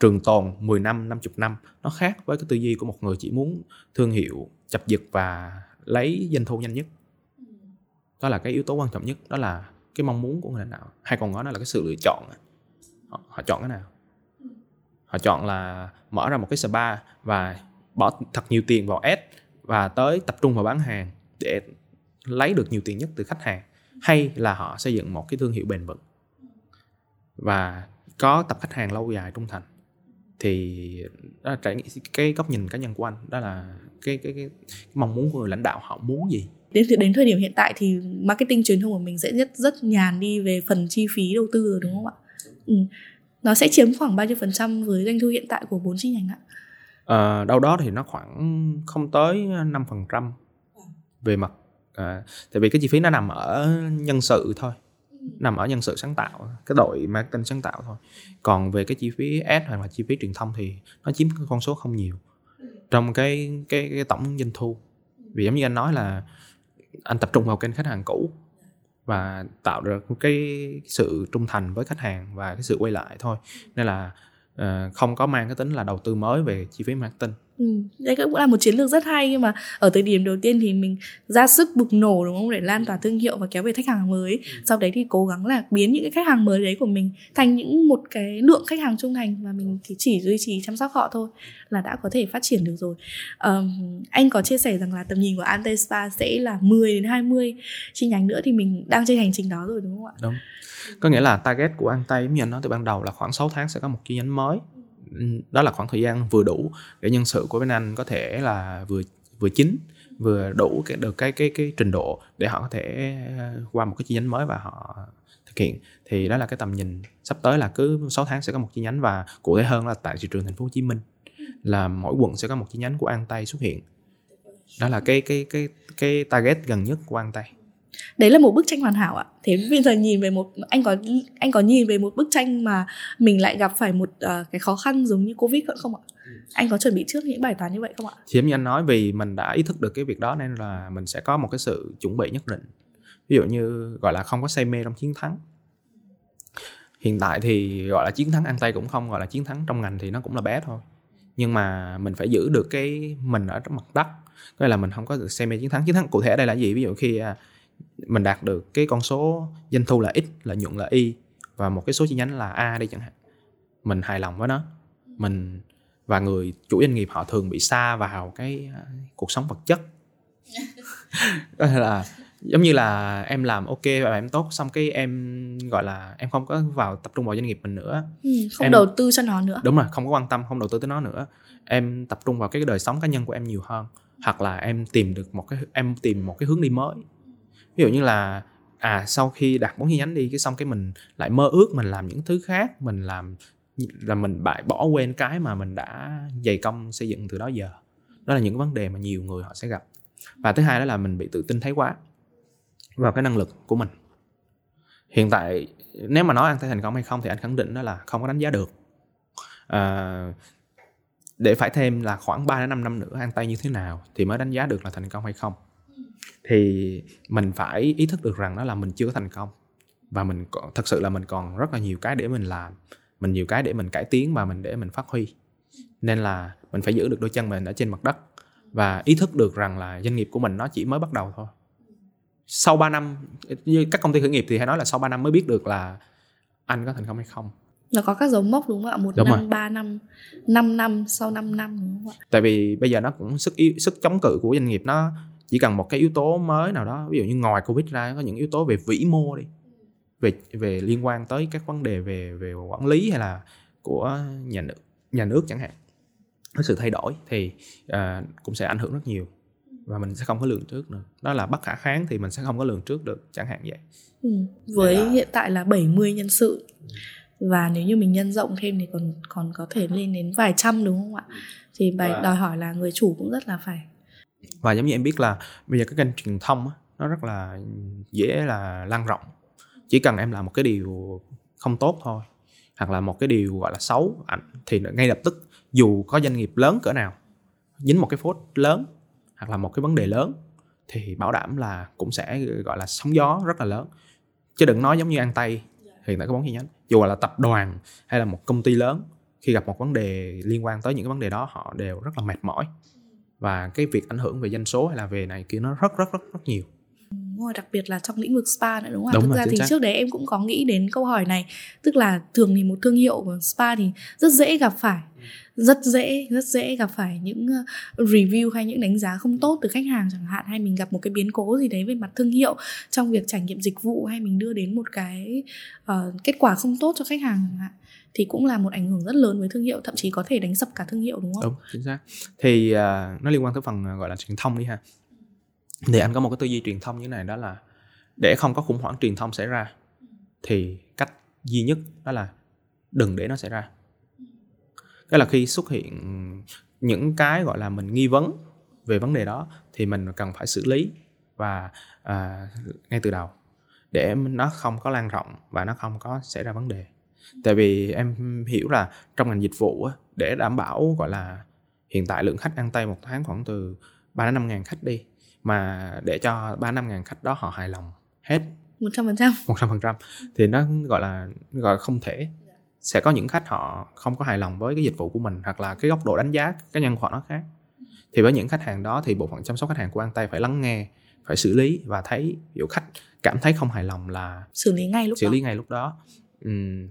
Speaker 3: trường tồn 10 năm 50 năm nó khác với cái tư duy của một người chỉ muốn thương hiệu chập giật và lấy doanh thu nhanh nhất. Đó là cái yếu tố quan trọng nhất đó là cái mong muốn của người lãnh đạo. Hay còn nói là cái sự lựa chọn. Họ, họ chọn cái nào? Họ chọn là mở ra một cái spa và bỏ thật nhiều tiền vào ad và tới tập trung vào bán hàng để lấy được nhiều tiền nhất từ khách hàng. Hay là họ xây dựng một cái thương hiệu bền vững và có tập khách hàng lâu dài trung thành thì đó là trải cái góc nhìn cá nhân của anh đó là cái cái, cái, cái mong muốn của người lãnh đạo họ muốn gì
Speaker 2: đến đến thời điểm hiện tại thì marketing truyền thông của mình sẽ rất rất nhàn đi về phần chi phí đầu tư rồi đúng không ạ? Ừ. Nó sẽ chiếm khoảng bao nhiêu phần trăm với doanh thu hiện tại của bốn chi nhánh ạ?
Speaker 3: À, đâu đó thì nó khoảng không tới 5 phần trăm về mặt à, tại vì cái chi phí nó nằm ở nhân sự thôi nằm ở nhân sự sáng tạo cái đội marketing sáng tạo thôi. Còn về cái chi phí ad hoặc là chi phí truyền thông thì nó chiếm cái con số không nhiều trong cái cái, cái tổng doanh thu. Vì giống như anh nói là anh tập trung vào kênh khách hàng cũ và tạo được cái sự trung thành với khách hàng và cái sự quay lại thôi. Nên là uh, không có mang cái tính là đầu tư mới về chi phí marketing.
Speaker 2: Ừ, đây cũng là một chiến lược rất hay nhưng mà ở thời điểm đầu tiên thì mình ra sức bục nổ đúng không? Để lan tỏa thương hiệu và kéo về khách hàng mới. Sau đấy thì cố gắng là biến những cái khách hàng mới đấy của mình thành những một cái lượng khách hàng trung thành và mình thì chỉ duy trì chăm sóc họ thôi là đã có thể phát triển được rồi. Um, anh có chia sẻ rằng là tầm nhìn của Ante Spa sẽ là 10 đến 20 chi nhánh nữa thì mình đang trên hành trình đó rồi đúng không ạ?
Speaker 3: Đúng. Có nghĩa là target của Ante anh nói từ ban đầu là khoảng 6 tháng sẽ có một chi nhánh mới đó là khoảng thời gian vừa đủ để nhân sự của bên anh có thể là vừa vừa chín, vừa đủ cái, được cái cái cái trình độ để họ có thể ờ, qua một cái chi nhánh mới và họ thực hiện. Thì đó là cái tầm nhìn sắp tới là cứ 6 tháng sẽ có một chi nhánh và cụ thể hơn là tại thị trường thành phố Hồ Chí Minh là mỗi quận sẽ có một chi nhánh của An Tây xuất hiện. Đó là cái cái cái cái target gần nhất của An Tây
Speaker 2: đấy là một bức tranh hoàn hảo ạ. Thế bây giờ nhìn về một anh có anh có nhìn về một bức tranh mà mình lại gặp phải một uh, cái khó khăn giống như covid không ạ? Anh có chuẩn bị trước những bài toán như vậy không ạ?
Speaker 3: Thì như anh nói vì mình đã ý thức được cái việc đó nên là mình sẽ có một cái sự chuẩn bị nhất định. Ví dụ như gọi là không có say mê trong chiến thắng. Hiện tại thì gọi là chiến thắng ăn tay cũng không gọi là chiến thắng trong ngành thì nó cũng là bé thôi. Nhưng mà mình phải giữ được cái mình ở trong mặt đất. Có là mình không có được say mê chiến thắng. Chiến thắng cụ thể ở đây là gì? Ví dụ khi à, mình đạt được cái con số doanh thu là x lợi nhuận là y và một cái số chi nhánh là a đi chẳng hạn. Mình hài lòng với nó. Mình và người chủ doanh nghiệp họ thường bị xa vào cái à, cuộc sống vật chất. Là giống như là em làm ok và em tốt xong cái em gọi là em không có vào tập trung vào doanh nghiệp mình nữa.
Speaker 2: Ừ, không em, đầu tư cho nó nữa.
Speaker 3: Đúng rồi không có quan tâm không đầu tư tới nó nữa. Em tập trung vào cái đời sống cá nhân của em nhiều hơn hoặc là em tìm được một cái em tìm một cái hướng đi mới ví dụ như là à sau khi đặt món chi nhánh đi cái xong cái mình lại mơ ước mình làm những thứ khác mình làm là mình bại bỏ quên cái mà mình đã dày công xây dựng từ đó giờ. Đó là những vấn đề mà nhiều người họ sẽ gặp. Và thứ hai đó là mình bị tự tin thấy quá vào cái năng lực của mình. Hiện tại nếu mà nói anh thấy thành công hay không thì anh khẳng định đó là không có đánh giá được. À, để phải thêm là khoảng 3 đến 5 năm nữa ăn tay như thế nào thì mới đánh giá được là thành công hay không thì mình phải ý thức được rằng đó là mình chưa thành công. Và mình còn, thật sự là mình còn rất là nhiều cái để mình làm mình nhiều cái để mình cải tiến và mình để mình phát huy. Nên là mình phải giữ được đôi chân mình ở trên mặt đất và ý thức được rằng là doanh nghiệp của mình nó chỉ mới bắt đầu thôi. Sau 3 năm như các công ty khởi nghiệp thì hay nói là sau 3 năm mới biết được là anh có thành công hay không.
Speaker 2: Nó có các dấu mốc đúng không ạ? Một đúng năm ba năm năm năm sau 5 năm đúng không ạ?
Speaker 3: Tại vì bây giờ nó cũng sức yếu, sức chống cự của doanh nghiệp nó chỉ cần một cái yếu tố mới nào đó ví dụ như ngoài covid ra có những yếu tố về vĩ mô đi về về liên quan tới các vấn đề về về quản lý hay là của nhà nước nhà nước chẳng hạn. Có sự thay đổi thì uh, cũng sẽ ảnh hưởng rất nhiều và mình sẽ không có lường trước nữa. Đó là bất khả kháng thì mình sẽ không có lường trước được chẳng hạn vậy.
Speaker 2: Ừ. với là... hiện tại là 70 nhân sự và nếu như mình nhân rộng thêm thì còn còn có thể lên đến vài trăm đúng không ạ? Thì bài và... đòi hỏi là người chủ cũng rất là phải
Speaker 3: và giống như em biết là bây giờ cái kênh truyền thông á, nó rất là dễ là lan rộng. Chỉ cần em làm một cái điều không tốt thôi hoặc là một cái điều gọi là xấu thì ngay lập tức dù có doanh nghiệp lớn cỡ nào dính một cái phốt lớn hoặc là một cái vấn đề lớn thì bảo đảm là cũng sẽ gọi là sóng gió rất là lớn. Chứ đừng nói giống như ăn tay hiện tại có bốn chi nhánh. Dù là tập đoàn hay là một công ty lớn khi gặp một vấn đề liên quan tới những cái vấn đề đó họ đều rất là mệt mỏi và cái việc ảnh hưởng về doanh số hay là về này kia nó rất rất rất rất nhiều.
Speaker 2: Đúng rồi, đặc biệt là trong lĩnh vực spa nữa đúng không ạ? Thực ra thì trước đấy em cũng có nghĩ đến câu hỏi này. Tức là thường thì một thương hiệu của spa thì rất dễ gặp phải. Rất dễ rất dễ gặp phải những ờ, review hay những đánh giá không tốt từ khách hàng chẳng hạn hay mình gặp một cái biến cố gì đấy về mặt thương hiệu trong việc trải nghiệm dịch vụ hay mình đưa đến một cái uh, kết quả không tốt cho khách hàng chẳng hạn thì cũng là một ảnh hưởng rất lớn với thương hiệu thậm chí có thể đánh sập cả thương hiệu đúng không?
Speaker 3: Đúng chính xác. Thì uh, nó liên quan tới phần à, gọi là truyền thông đi ha. Thì anh có một cái tư duy truyền thông như thế này đó là để không có khủng hoảng truyền thông xảy ra thì cách duy nhất đó là đừng để nó xảy ra tức là khi xuất hiện những cái gọi là mình nghi vấn về vấn đề đó thì mình cần phải xử lý và uh, ngay từ đầu để nó không có lan rộng và nó không có xảy ra vấn đề tại vì em hiểu là trong ngành dịch vụ để đảm bảo gọi là hiện tại lượng khách ăn tay một tháng khoảng từ 3 đến 5 ngàn khách đi mà để cho 3 năm ngàn khách đó họ hài lòng hết.
Speaker 2: Một trăm phần trăm.
Speaker 3: Một trăm phần trăm. Thì nó gọi là gọi là không thể. Sẽ có những khách họ không có hài lòng với cái dịch vụ của mình hoặc là cái góc độ đánh giá cá nhân của họ nó khác. Thì với những khách hàng đó thì bộ phận chăm sóc khách hàng của an tay phải lắng nghe phải xử lý và thấy hiểu khách cảm thấy không hài lòng là
Speaker 2: xử lý ngay lúc
Speaker 3: xử
Speaker 2: đó.
Speaker 3: lý ngay lúc đó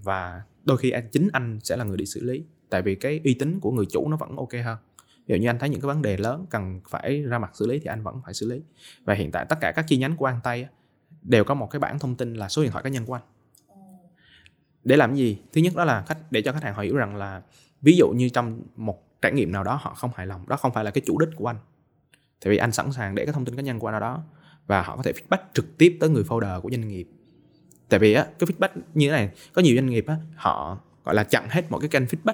Speaker 3: và đôi khi anh chính anh sẽ là người đi xử lý. Tại vì cái uy tín của người chủ nó vẫn ok hơn. Ví dụ như anh thấy những cái vấn đề lớn cần phải ra mặt xử lý thì anh vẫn phải xử lý. Và hiện tại tất cả các chi nhánh của an tay đều có một cái bảng thông tin là số điện thoại cá nhân của anh. Để làm gì? Thứ nhất đó là khách để cho khách hàng họ hiểu rằng là ví dụ như trong một trải nghiệm nào đó họ không hài lòng đó không phải là cái chủ đích của anh. Tại vì anh sẵn sàng để cái thông tin cá nhân của anh ở đó và họ có thể feedback trực tiếp tới người folder của doanh nghiệp tại vì á, cái feedback như thế này, có nhiều doanh nghiệp á, họ, gọi là, chặn hết một cái kênh feedback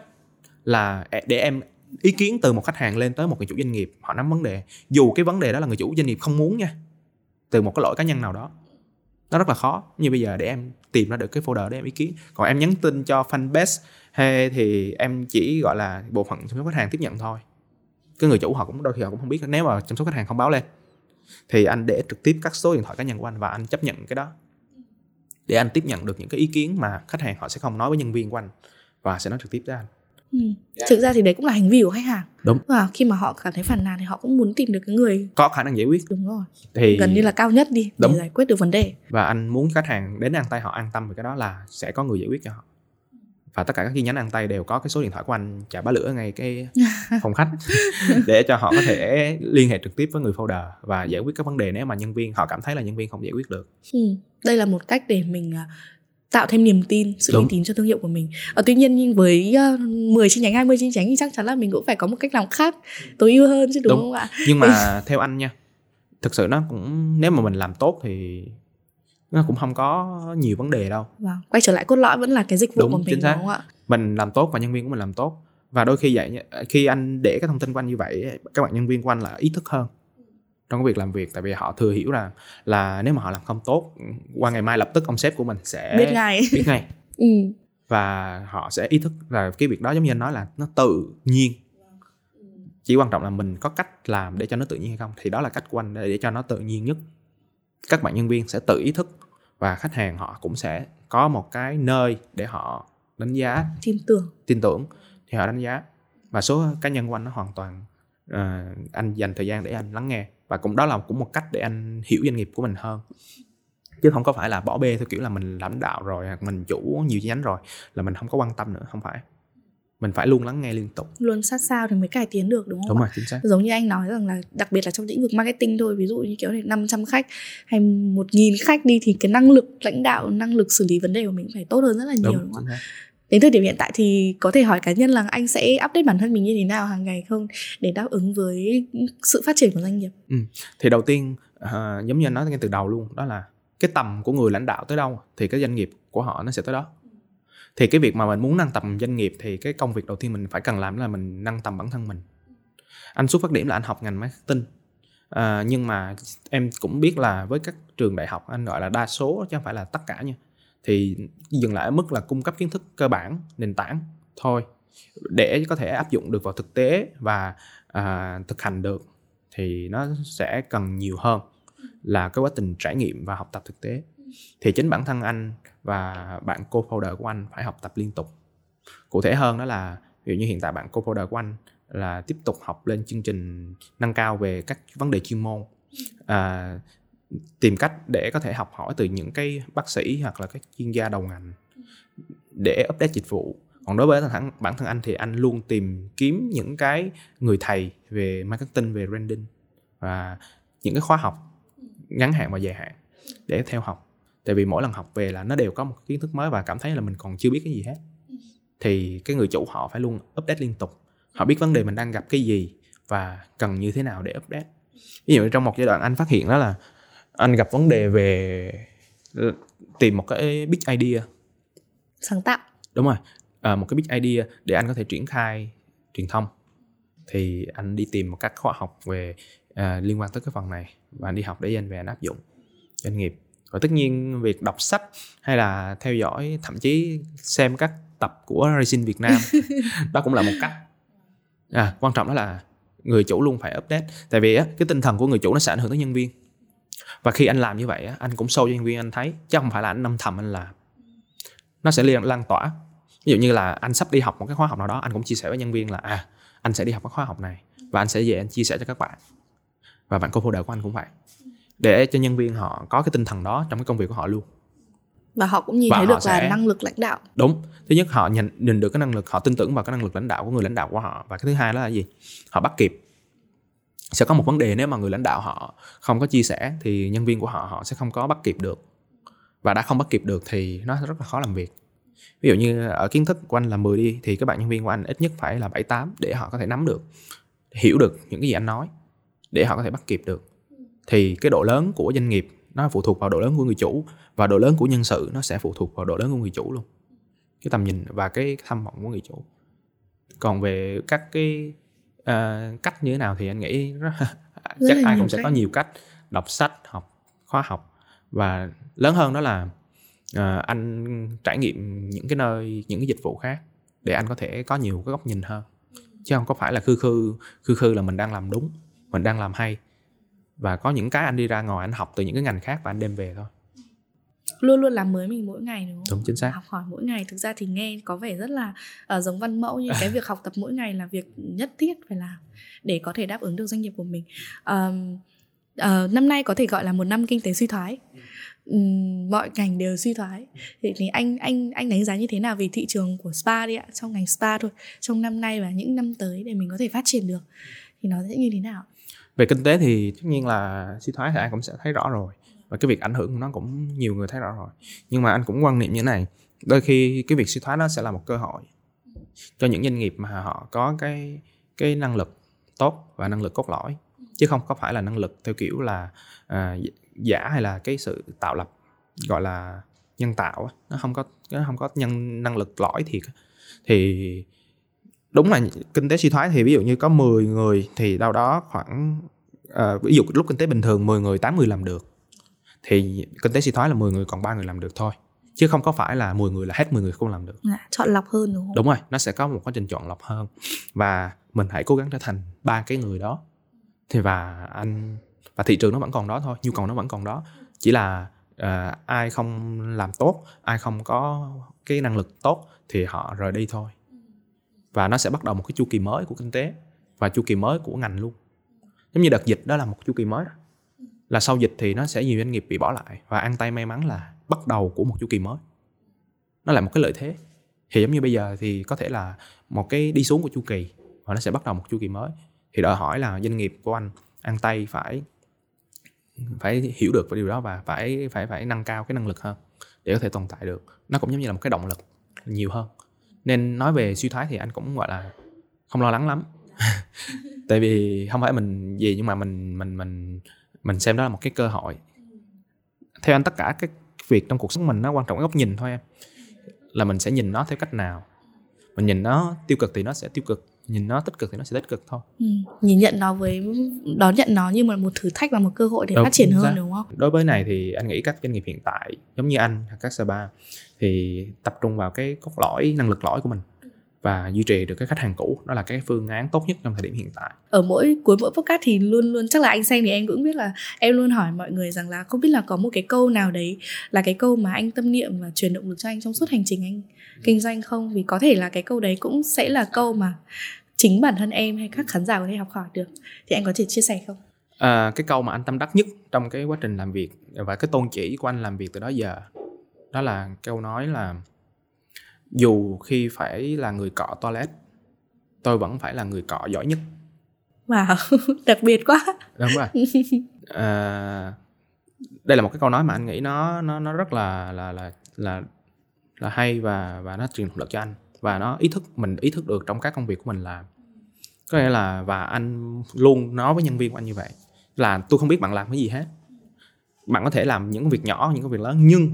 Speaker 3: là để em ý kiến từ một khách hàng lên tới một người chủ doanh nghiệp, họ nắm vấn đề. Dù cái vấn đề đó là người chủ doanh nghiệp không muốn nha, từ một cái lỗi cá nhân nào đó, nó rất là khó. Như bây giờ để em tìm ra được cái folder để em ý kiến. Còn em nhắn tin cho fanpage, hay thì em chỉ, gọi là, bộ phận chăm sóc khách hàng tiếp nhận thôi. Cái người chủ họ cũng đôi khi họ cũng không biết. Nếu mà chăm sóc khách hàng không báo lên, thì anh để trực tiếp các số điện thoại cá nhân của anh và anh chấp nhận cái đó để anh tiếp nhận được những cái ý kiến mà khách hàng họ sẽ không nói với nhân viên của anh và sẽ nói trực tiếp với anh.
Speaker 2: Ừ. thực ra thì đấy cũng là hành vi của khách hàng.
Speaker 3: Đúng.
Speaker 2: Và khi mà họ cảm thấy phản nàn thì họ cũng muốn tìm được cái người
Speaker 3: có khả năng giải quyết.
Speaker 2: Đúng rồi. Thì gần như là cao nhất đi
Speaker 3: đúng.
Speaker 2: để giải quyết được vấn đề.
Speaker 3: Và anh muốn khách hàng đến ăn tay họ an tâm về cái đó là sẽ có người giải quyết cho họ. Và tất cả các chi nhánh ăn tay đều có cái số điện thoại của anh trả bá lửa ngay cái phòng khách để cho họ có thể liên hệ trực tiếp với người folder và giải quyết các vấn đề nếu mà nhân viên họ cảm thấy là nhân viên không giải quyết được.
Speaker 2: Ừ. đây là một cách để mình à, tạo thêm niềm tin sự uy tín cho thương hiệu của mình. À, tuy nhiên với uh, 10 chi nhánh 20 chi nhánh thì chắc chắn là mình cũng phải có một cách làm khác tối ưu hơn chứ đúng, đúng. không ạ?
Speaker 3: Nhưng mà theo anh nha thực sự nó cũng nếu mà mình làm tốt thì nó cũng không có nhiều vấn đề đâu.
Speaker 2: Vâng quay trở lại cốt lõi vẫn là cái dịch vụ đúng, của mình đúng không ạ?
Speaker 3: Mình làm tốt và nhân viên của mình làm tốt. Và đôi khi vậy khi anh để cái thông tin của anh như vậy các bạn nhân viên của anh là ý thức hơn trong cái việc làm việc tại vì họ thừa hiểu rằng là nếu mà họ làm không tốt qua ngày mai lập tức ông sếp của mình sẽ
Speaker 2: biết ngay.
Speaker 3: biết ngay.
Speaker 2: Ừ.
Speaker 3: và họ sẽ ý thức là cái việc đó giống như anh nói là nó tự nhiên. Chỉ quan trọng là mình có cách làm để cho nó tự nhiên hay không thì đó là cách của anh để cho nó tự nhiên nhất. Các bạn nhân viên sẽ tự ý thức và khách hàng họ cũng sẽ có một cái nơi để họ đánh giá.
Speaker 2: Tin tưởng.
Speaker 3: Tin tưởng thì họ đánh giá. Và số cá nhân của anh nó hoàn toàn uh, anh dành thời gian để anh lắng nghe và cũng đó là cũng một cách để anh hiểu doanh nghiệp của mình hơn. Chứ không có phải là bỏ bê theo kiểu là mình lãnh đạo rồi hoặc mình chủ nhiều chi nhánh rồi là mình không có quan tâm nữa không phải. Mình phải luôn lắng nghe liên tục.
Speaker 2: Luôn sát sao thì mới cải tiến được đúng không
Speaker 3: đúng rồi chính xác.
Speaker 2: Giống như anh nói rằng là đặc biệt là trong lĩnh vực marketing thôi ví dụ như kiểu này 500 khách hay một nghìn khách đi thì cái năng lực lãnh đạo năng lực xử lý vấn đề của mình phải tốt hơn rất là nhiều đúng, đúng không đến thời điểm hiện tại thì có thể hỏi cá nhân là anh sẽ update bản thân mình như thế nào hàng ngày không để đáp ứng với sự phát triển của doanh nghiệp
Speaker 3: ừ. thì đầu tiên uh, giống như anh nói ngay từ đầu luôn đó là cái tầm của người lãnh đạo tới đâu thì cái doanh nghiệp của họ nó sẽ tới đó thì cái việc mà mình muốn nâng tầm doanh nghiệp thì cái công việc đầu tiên mình phải cần làm là mình nâng tầm bản thân mình anh xuất phát điểm là anh học ngành marketing à, nhưng mà em cũng biết là với các trường đại học anh gọi là đa số chứ không phải là tất cả nha thì dừng lại ở mức là cung cấp kiến thức cơ bản nền tảng thôi để có thể áp dụng được vào thực tế và à, thực hành được thì nó sẽ cần nhiều hơn là cái quá trình trải nghiệm và học tập thực tế. Thì chính bản thân anh và bạn co-founder của anh phải học tập liên tục. Cụ thể hơn đó là ví dụ như hiện tại bạn co-founder của anh là tiếp tục học lên chương trình nâng cao về các vấn đề chuyên môn. À, tìm cách để có thể học hỏi từ những cái bác sĩ hoặc là các chuyên gia đầu ngành để update dịch vụ. Còn đối với bản, bản thân anh thì anh luôn tìm kiếm những cái người thầy về marketing về branding và những cái khóa học ngắn hạn và dài hạn để theo học. Tại vì mỗi lần học về là nó đều có một kiến thức mới và cảm thấy là mình còn chưa biết cái gì hết. Thì cái người chủ họ phải luôn update liên tục. Họ biết vấn đề mình đang gặp cái gì và cần như thế nào để update. Ví dụ trong một giai đoạn anh phát hiện đó là anh gặp vấn đề về tìm một cái big idea.
Speaker 2: Sáng tạo.
Speaker 3: Đúng rồi. À, một cái big idea để anh có thể triển khai truyền thông. Thì anh đi tìm một các khóa học về à, liên quan tới cái phần này và anh đi học để anh về anh áp dụng doanh nghiệp. Và tất nhiên việc đọc sách hay là theo dõi thậm chí xem các tập của Racing Việt Nam đó cũng là một cách. À, quan trọng đó là người chủ luôn phải update. Tại vì á, cái tinh thần của người chủ nó sẽ ảnh hưởng tới nhân viên và khi anh làm như vậy anh cũng show cho nhân viên anh thấy chứ không phải là anh âm thầm anh làm. Nó sẽ lan, lan tỏa. Ví dụ như là anh sắp đi học một cái khóa học nào đó anh cũng chia sẻ với nhân viên là à anh sẽ đi học cái khóa học này và anh sẽ về anh chia sẻ cho các bạn. Và bạn co-founder của anh cũng vậy. Để cho nhân viên họ có cái tinh thần đó trong cái công việc của họ luôn.
Speaker 2: Và họ cũng nhìn và thấy được sẽ... là năng lực lãnh đạo.
Speaker 3: Đúng. Thứ nhất họ nhìn nhìn được cái năng lực họ tin tưởng vào cái năng lực lãnh đạo của người lãnh đạo của họ. Và cái thứ hai đó là gì? Họ bắt kịp sẽ có một vấn đề nếu mà người lãnh đạo họ không có chia sẻ thì nhân viên của họ họ sẽ không có bắt kịp được. Và đã không bắt kịp được thì nó rất là khó làm việc. Ví dụ như ở kiến thức của anh là 10 đi, thì các bạn nhân viên của anh ít nhất phải là 7 8 để họ có thể nắm được, hiểu được những cái gì anh nói, để họ có thể bắt kịp được. Thì cái độ lớn của doanh nghiệp nó phụ thuộc vào độ lớn của người chủ, và độ lớn của nhân sự nó sẽ phụ thuộc vào độ lớn của người chủ luôn. Cái tầm nhìn và cái tham vọng của người chủ. Còn về các cái uh, cách như thế nào thì anh nghĩ rất, chắc ai cũng sẽ cách. có nhiều cách đọc sách học khóa học. Và lớn hơn đó là uh, anh trải nghiệm những cái nơi những cái dịch vụ khác để anh có thể có nhiều cái góc nhìn hơn. Chứ không có phải là khư khư khư khư là mình đang làm đúng mình đang làm hay. Và có những cái anh đi ra ngoài anh học từ những cái ngành khác và anh đem về thôi
Speaker 2: luôn luôn làm mới mình mỗi ngày đúng không?
Speaker 3: Đúng chính xác.
Speaker 2: Học hỏi mỗi ngày thực ra thì nghe có vẻ rất là uh, giống văn mẫu nhưng cái việc học tập mỗi ngày là việc nhất thiết phải làm để có thể đáp ứng được doanh nghiệp của mình. Uh, uh, năm nay có thể gọi là một năm kinh tế suy thoái. Um, mọi ngành đều suy thoái thì, thì anh anh anh đánh giá như thế nào về thị trường của spa đi ạ trong ngành spa thôi trong năm nay và những năm tới để mình có thể phát triển được thì nó sẽ như thế nào
Speaker 3: về kinh tế thì tất nhiên là suy thoái thì ai cũng sẽ thấy rõ rồi và cái việc ảnh hưởng của nó cũng nhiều người thấy rõ rồi. Nhưng mà anh cũng quan niệm như thế này đôi khi cái việc suy thoái nó sẽ là một cơ hội cho những doanh nghiệp mà họ có cái cái năng lực tốt và năng lực cốt lõi. Chứ không có phải là năng lực theo kiểu là à, giả hay là cái sự tạo lập gọi là nhân tạo nó không có nó không có nhân năng lực lõi thiệt thì đúng là kinh tế suy thoái thì ví dụ như có 10 người thì đâu đó khoảng à, ví dụ lúc kinh tế bình thường 10 người 8 người làm được thì kinh tế suy thoái là 10 người còn ba người làm được thôi chứ không có phải là 10 người là hết 10 người không làm được.
Speaker 2: À, chọn lọc hơn đúng không?
Speaker 3: Đúng rồi nó sẽ có một quá trình chọn lọc hơn. Và mình hãy cố gắng trở thành ba cái người đó. Thì và anh và thị trường nó vẫn còn đó thôi nhu cầu nó vẫn còn đó. Chỉ là uh, ai không làm tốt ai không có cái năng lực tốt thì họ rời đi thôi. Và nó sẽ bắt đầu một cái chu kỳ mới của kinh tế và chu kỳ mới của ngành luôn. Giống như đợt dịch đó là một chu kỳ mới đó là sau dịch thì nó sẽ nhiều doanh nghiệp bị bỏ lại và ăn tay may mắn là bắt đầu của một chu kỳ mới. Nó là một cái lợi thế. Thì giống như bây giờ thì có thể là một cái đi xuống của chu kỳ và nó sẽ bắt đầu một chu kỳ mới. Thì đòi hỏi là doanh nghiệp của anh ăn tay phải phải hiểu được cái điều đó và phải phải phải nâng cao cái năng lực hơn để có thể tồn tại được. Nó cũng giống như là một cái động lực nhiều hơn. Nên nói về suy thoái thì anh cũng, gọi là, không lo lắng lắm. Tại vì không phải mình gì nhưng mà mình mình mình mình xem đó là một cái cơ hội. Theo anh tất cả cái việc trong cuộc sống mình nó quan trọng cái góc nhìn thôi em. Là mình sẽ nhìn nó theo cách nào? Mình nhìn nó tiêu cực thì nó sẽ tiêu cực nhìn nó tích cực thì nó sẽ tích cực thôi.
Speaker 2: Ừ. nhìn nhận nó với đón nhận nó như là một thử thách và một cơ hội để đúng, phát triển hơn đúng không?
Speaker 3: Đối với này thì anh nghĩ các doanh nghiệp hiện tại giống như anh hoặc các spa thì tập trung vào cái cốt lõi năng lực lõi của mình và duy trì được cái khách hàng cũ. Đó là cái phương án tốt nhất trong thời điểm hiện tại.
Speaker 2: Ở mỗi cuối mỗi podcast thì luôn luôn chắc là anh xem thì em cũng biết là em luôn hỏi mọi người rằng là không biết là có một cái câu nào đấy là cái câu mà anh tâm niệm và truyền động lực cho anh trong suốt hành trình anh kinh doanh không? Vì có thể là cái câu đấy cũng sẽ là câu mà chính bản thân em hay các khán giả có thể học hỏi được. Thì anh có thể chia sẻ không?
Speaker 3: À, cái câu mà anh tâm đắc nhất trong cái quá trình làm việc và cái tôn chỉ của anh làm việc từ đó giờ đó là câu nói là dù khi phải là người cọ toilet tôi vẫn phải là người cọ giỏi nhất.
Speaker 2: Wow đặc biệt quá.
Speaker 3: Đúng rồi. À, đây là một cái câu nói mà anh nghĩ nó nó nó rất là là là là là hay và và nó truyền động lực cho anh. Và nó ý thức mình ý thức được trong các công việc của mình làm có nghĩa là và anh luôn nói với nhân viên của anh như vậy là tôi không biết bạn làm cái gì hết. Bạn có thể làm những công việc nhỏ những công việc lớn nhưng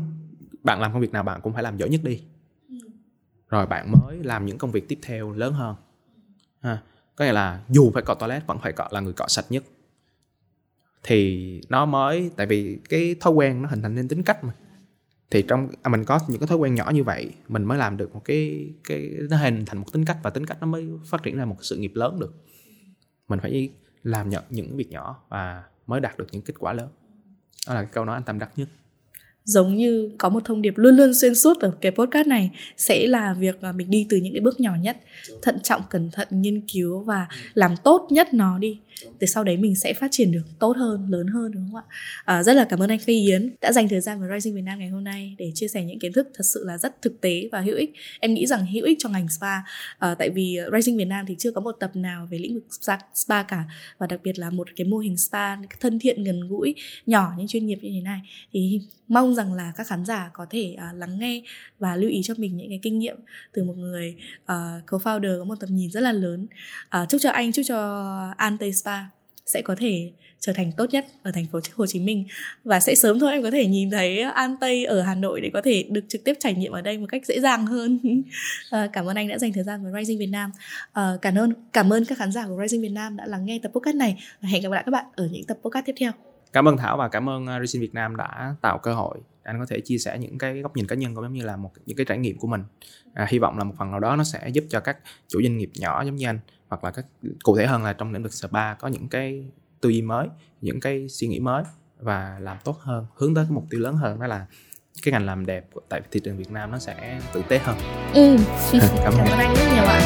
Speaker 3: bạn làm công việc nào bạn cũng phải làm giỏi nhất đi rồi bạn mới làm những công việc tiếp theo lớn hơn. Ha có nghĩa là dù phải cọ toilet vẫn phải cọ là người cọ sạch nhất. Thì nó mới tại vì cái thói quen nó hình thành nên tính cách mà. Thì trong à, mình có những cái thói quen nhỏ như vậy mình mới làm được một cái cái nó hình thành một tính cách và tính cách nó mới phát triển ra một sự nghiệp lớn được. Mình phải làm nhận những việc nhỏ và mới đạt được những kết quả lớn. Đó là cái câu nói anh tâm đắc nhất
Speaker 2: giống như có một thông điệp luôn luôn xuyên suốt ở cái podcast này sẽ là việc mà mình đi từ những cái bước nhỏ nhất. Thận trọng cẩn thận nghiên cứu và làm tốt nhất nó đi từ sau đấy mình sẽ phát triển được tốt hơn lớn hơn đúng không ạ? À, rất là cảm ơn anh Phi Yến đã dành thời gian với Rising Việt Nam ngày hôm nay để chia sẻ những kiến thức thật sự là rất thực tế và hữu ích. Em nghĩ rằng hữu ích cho ngành spa à, tại vì à, Rising Việt Nam thì chưa có một tập nào về lĩnh vực spa, spa cả và đặc biệt là một cái mô hình spa thân thiện gần gũi nhỏ nhưng chuyên nghiệp như thế này. Thì mong rằng là các khán giả có thể uh, lắng nghe và lưu ý cho mình những cái kinh nghiệm từ một người uh, co-founder có một tầm nhìn rất là lớn. Uh, chúc cho anh chúc cho Ante Spa sẽ có thể trở thành tốt nhất ở thành phố Hồ Chí Minh và sẽ sớm thôi em có thể nhìn thấy An Tây ở Hà Nội để có thể được trực tiếp trải nghiệm ở đây một cách dễ dàng hơn. à, cảm ơn anh đã dành thời gian với Rising Việt Nam. À, cảm ơn cảm ơn các khán giả của Rising Việt Nam đã lắng nghe tập podcast này và hẹn gặp lại các bạn ở những tập podcast tiếp theo.
Speaker 3: Cảm ơn Thảo và cảm ơn ờ, Rising Việt Nam đã tạo cơ hội anh có thể chia sẻ những cái góc nhìn cá nhân cũng giống như là một những cái trải nghiệm của mình. À, hy vọng là một phần nào đó nó sẽ giúp cho các chủ doanh nghiệp nhỏ giống như anh hoặc là các cụ thể hơn là trong lĩnh vực spa có những cái tư duy mới những cái suy nghĩ mới và làm tốt hơn hướng tới cái mục tiêu lớn hơn đó là cái ngành làm đẹp tại thị trường Việt Nam nó sẽ tử tế hơn.
Speaker 2: Ừ. cảm ơn anh rất nhiều ạ.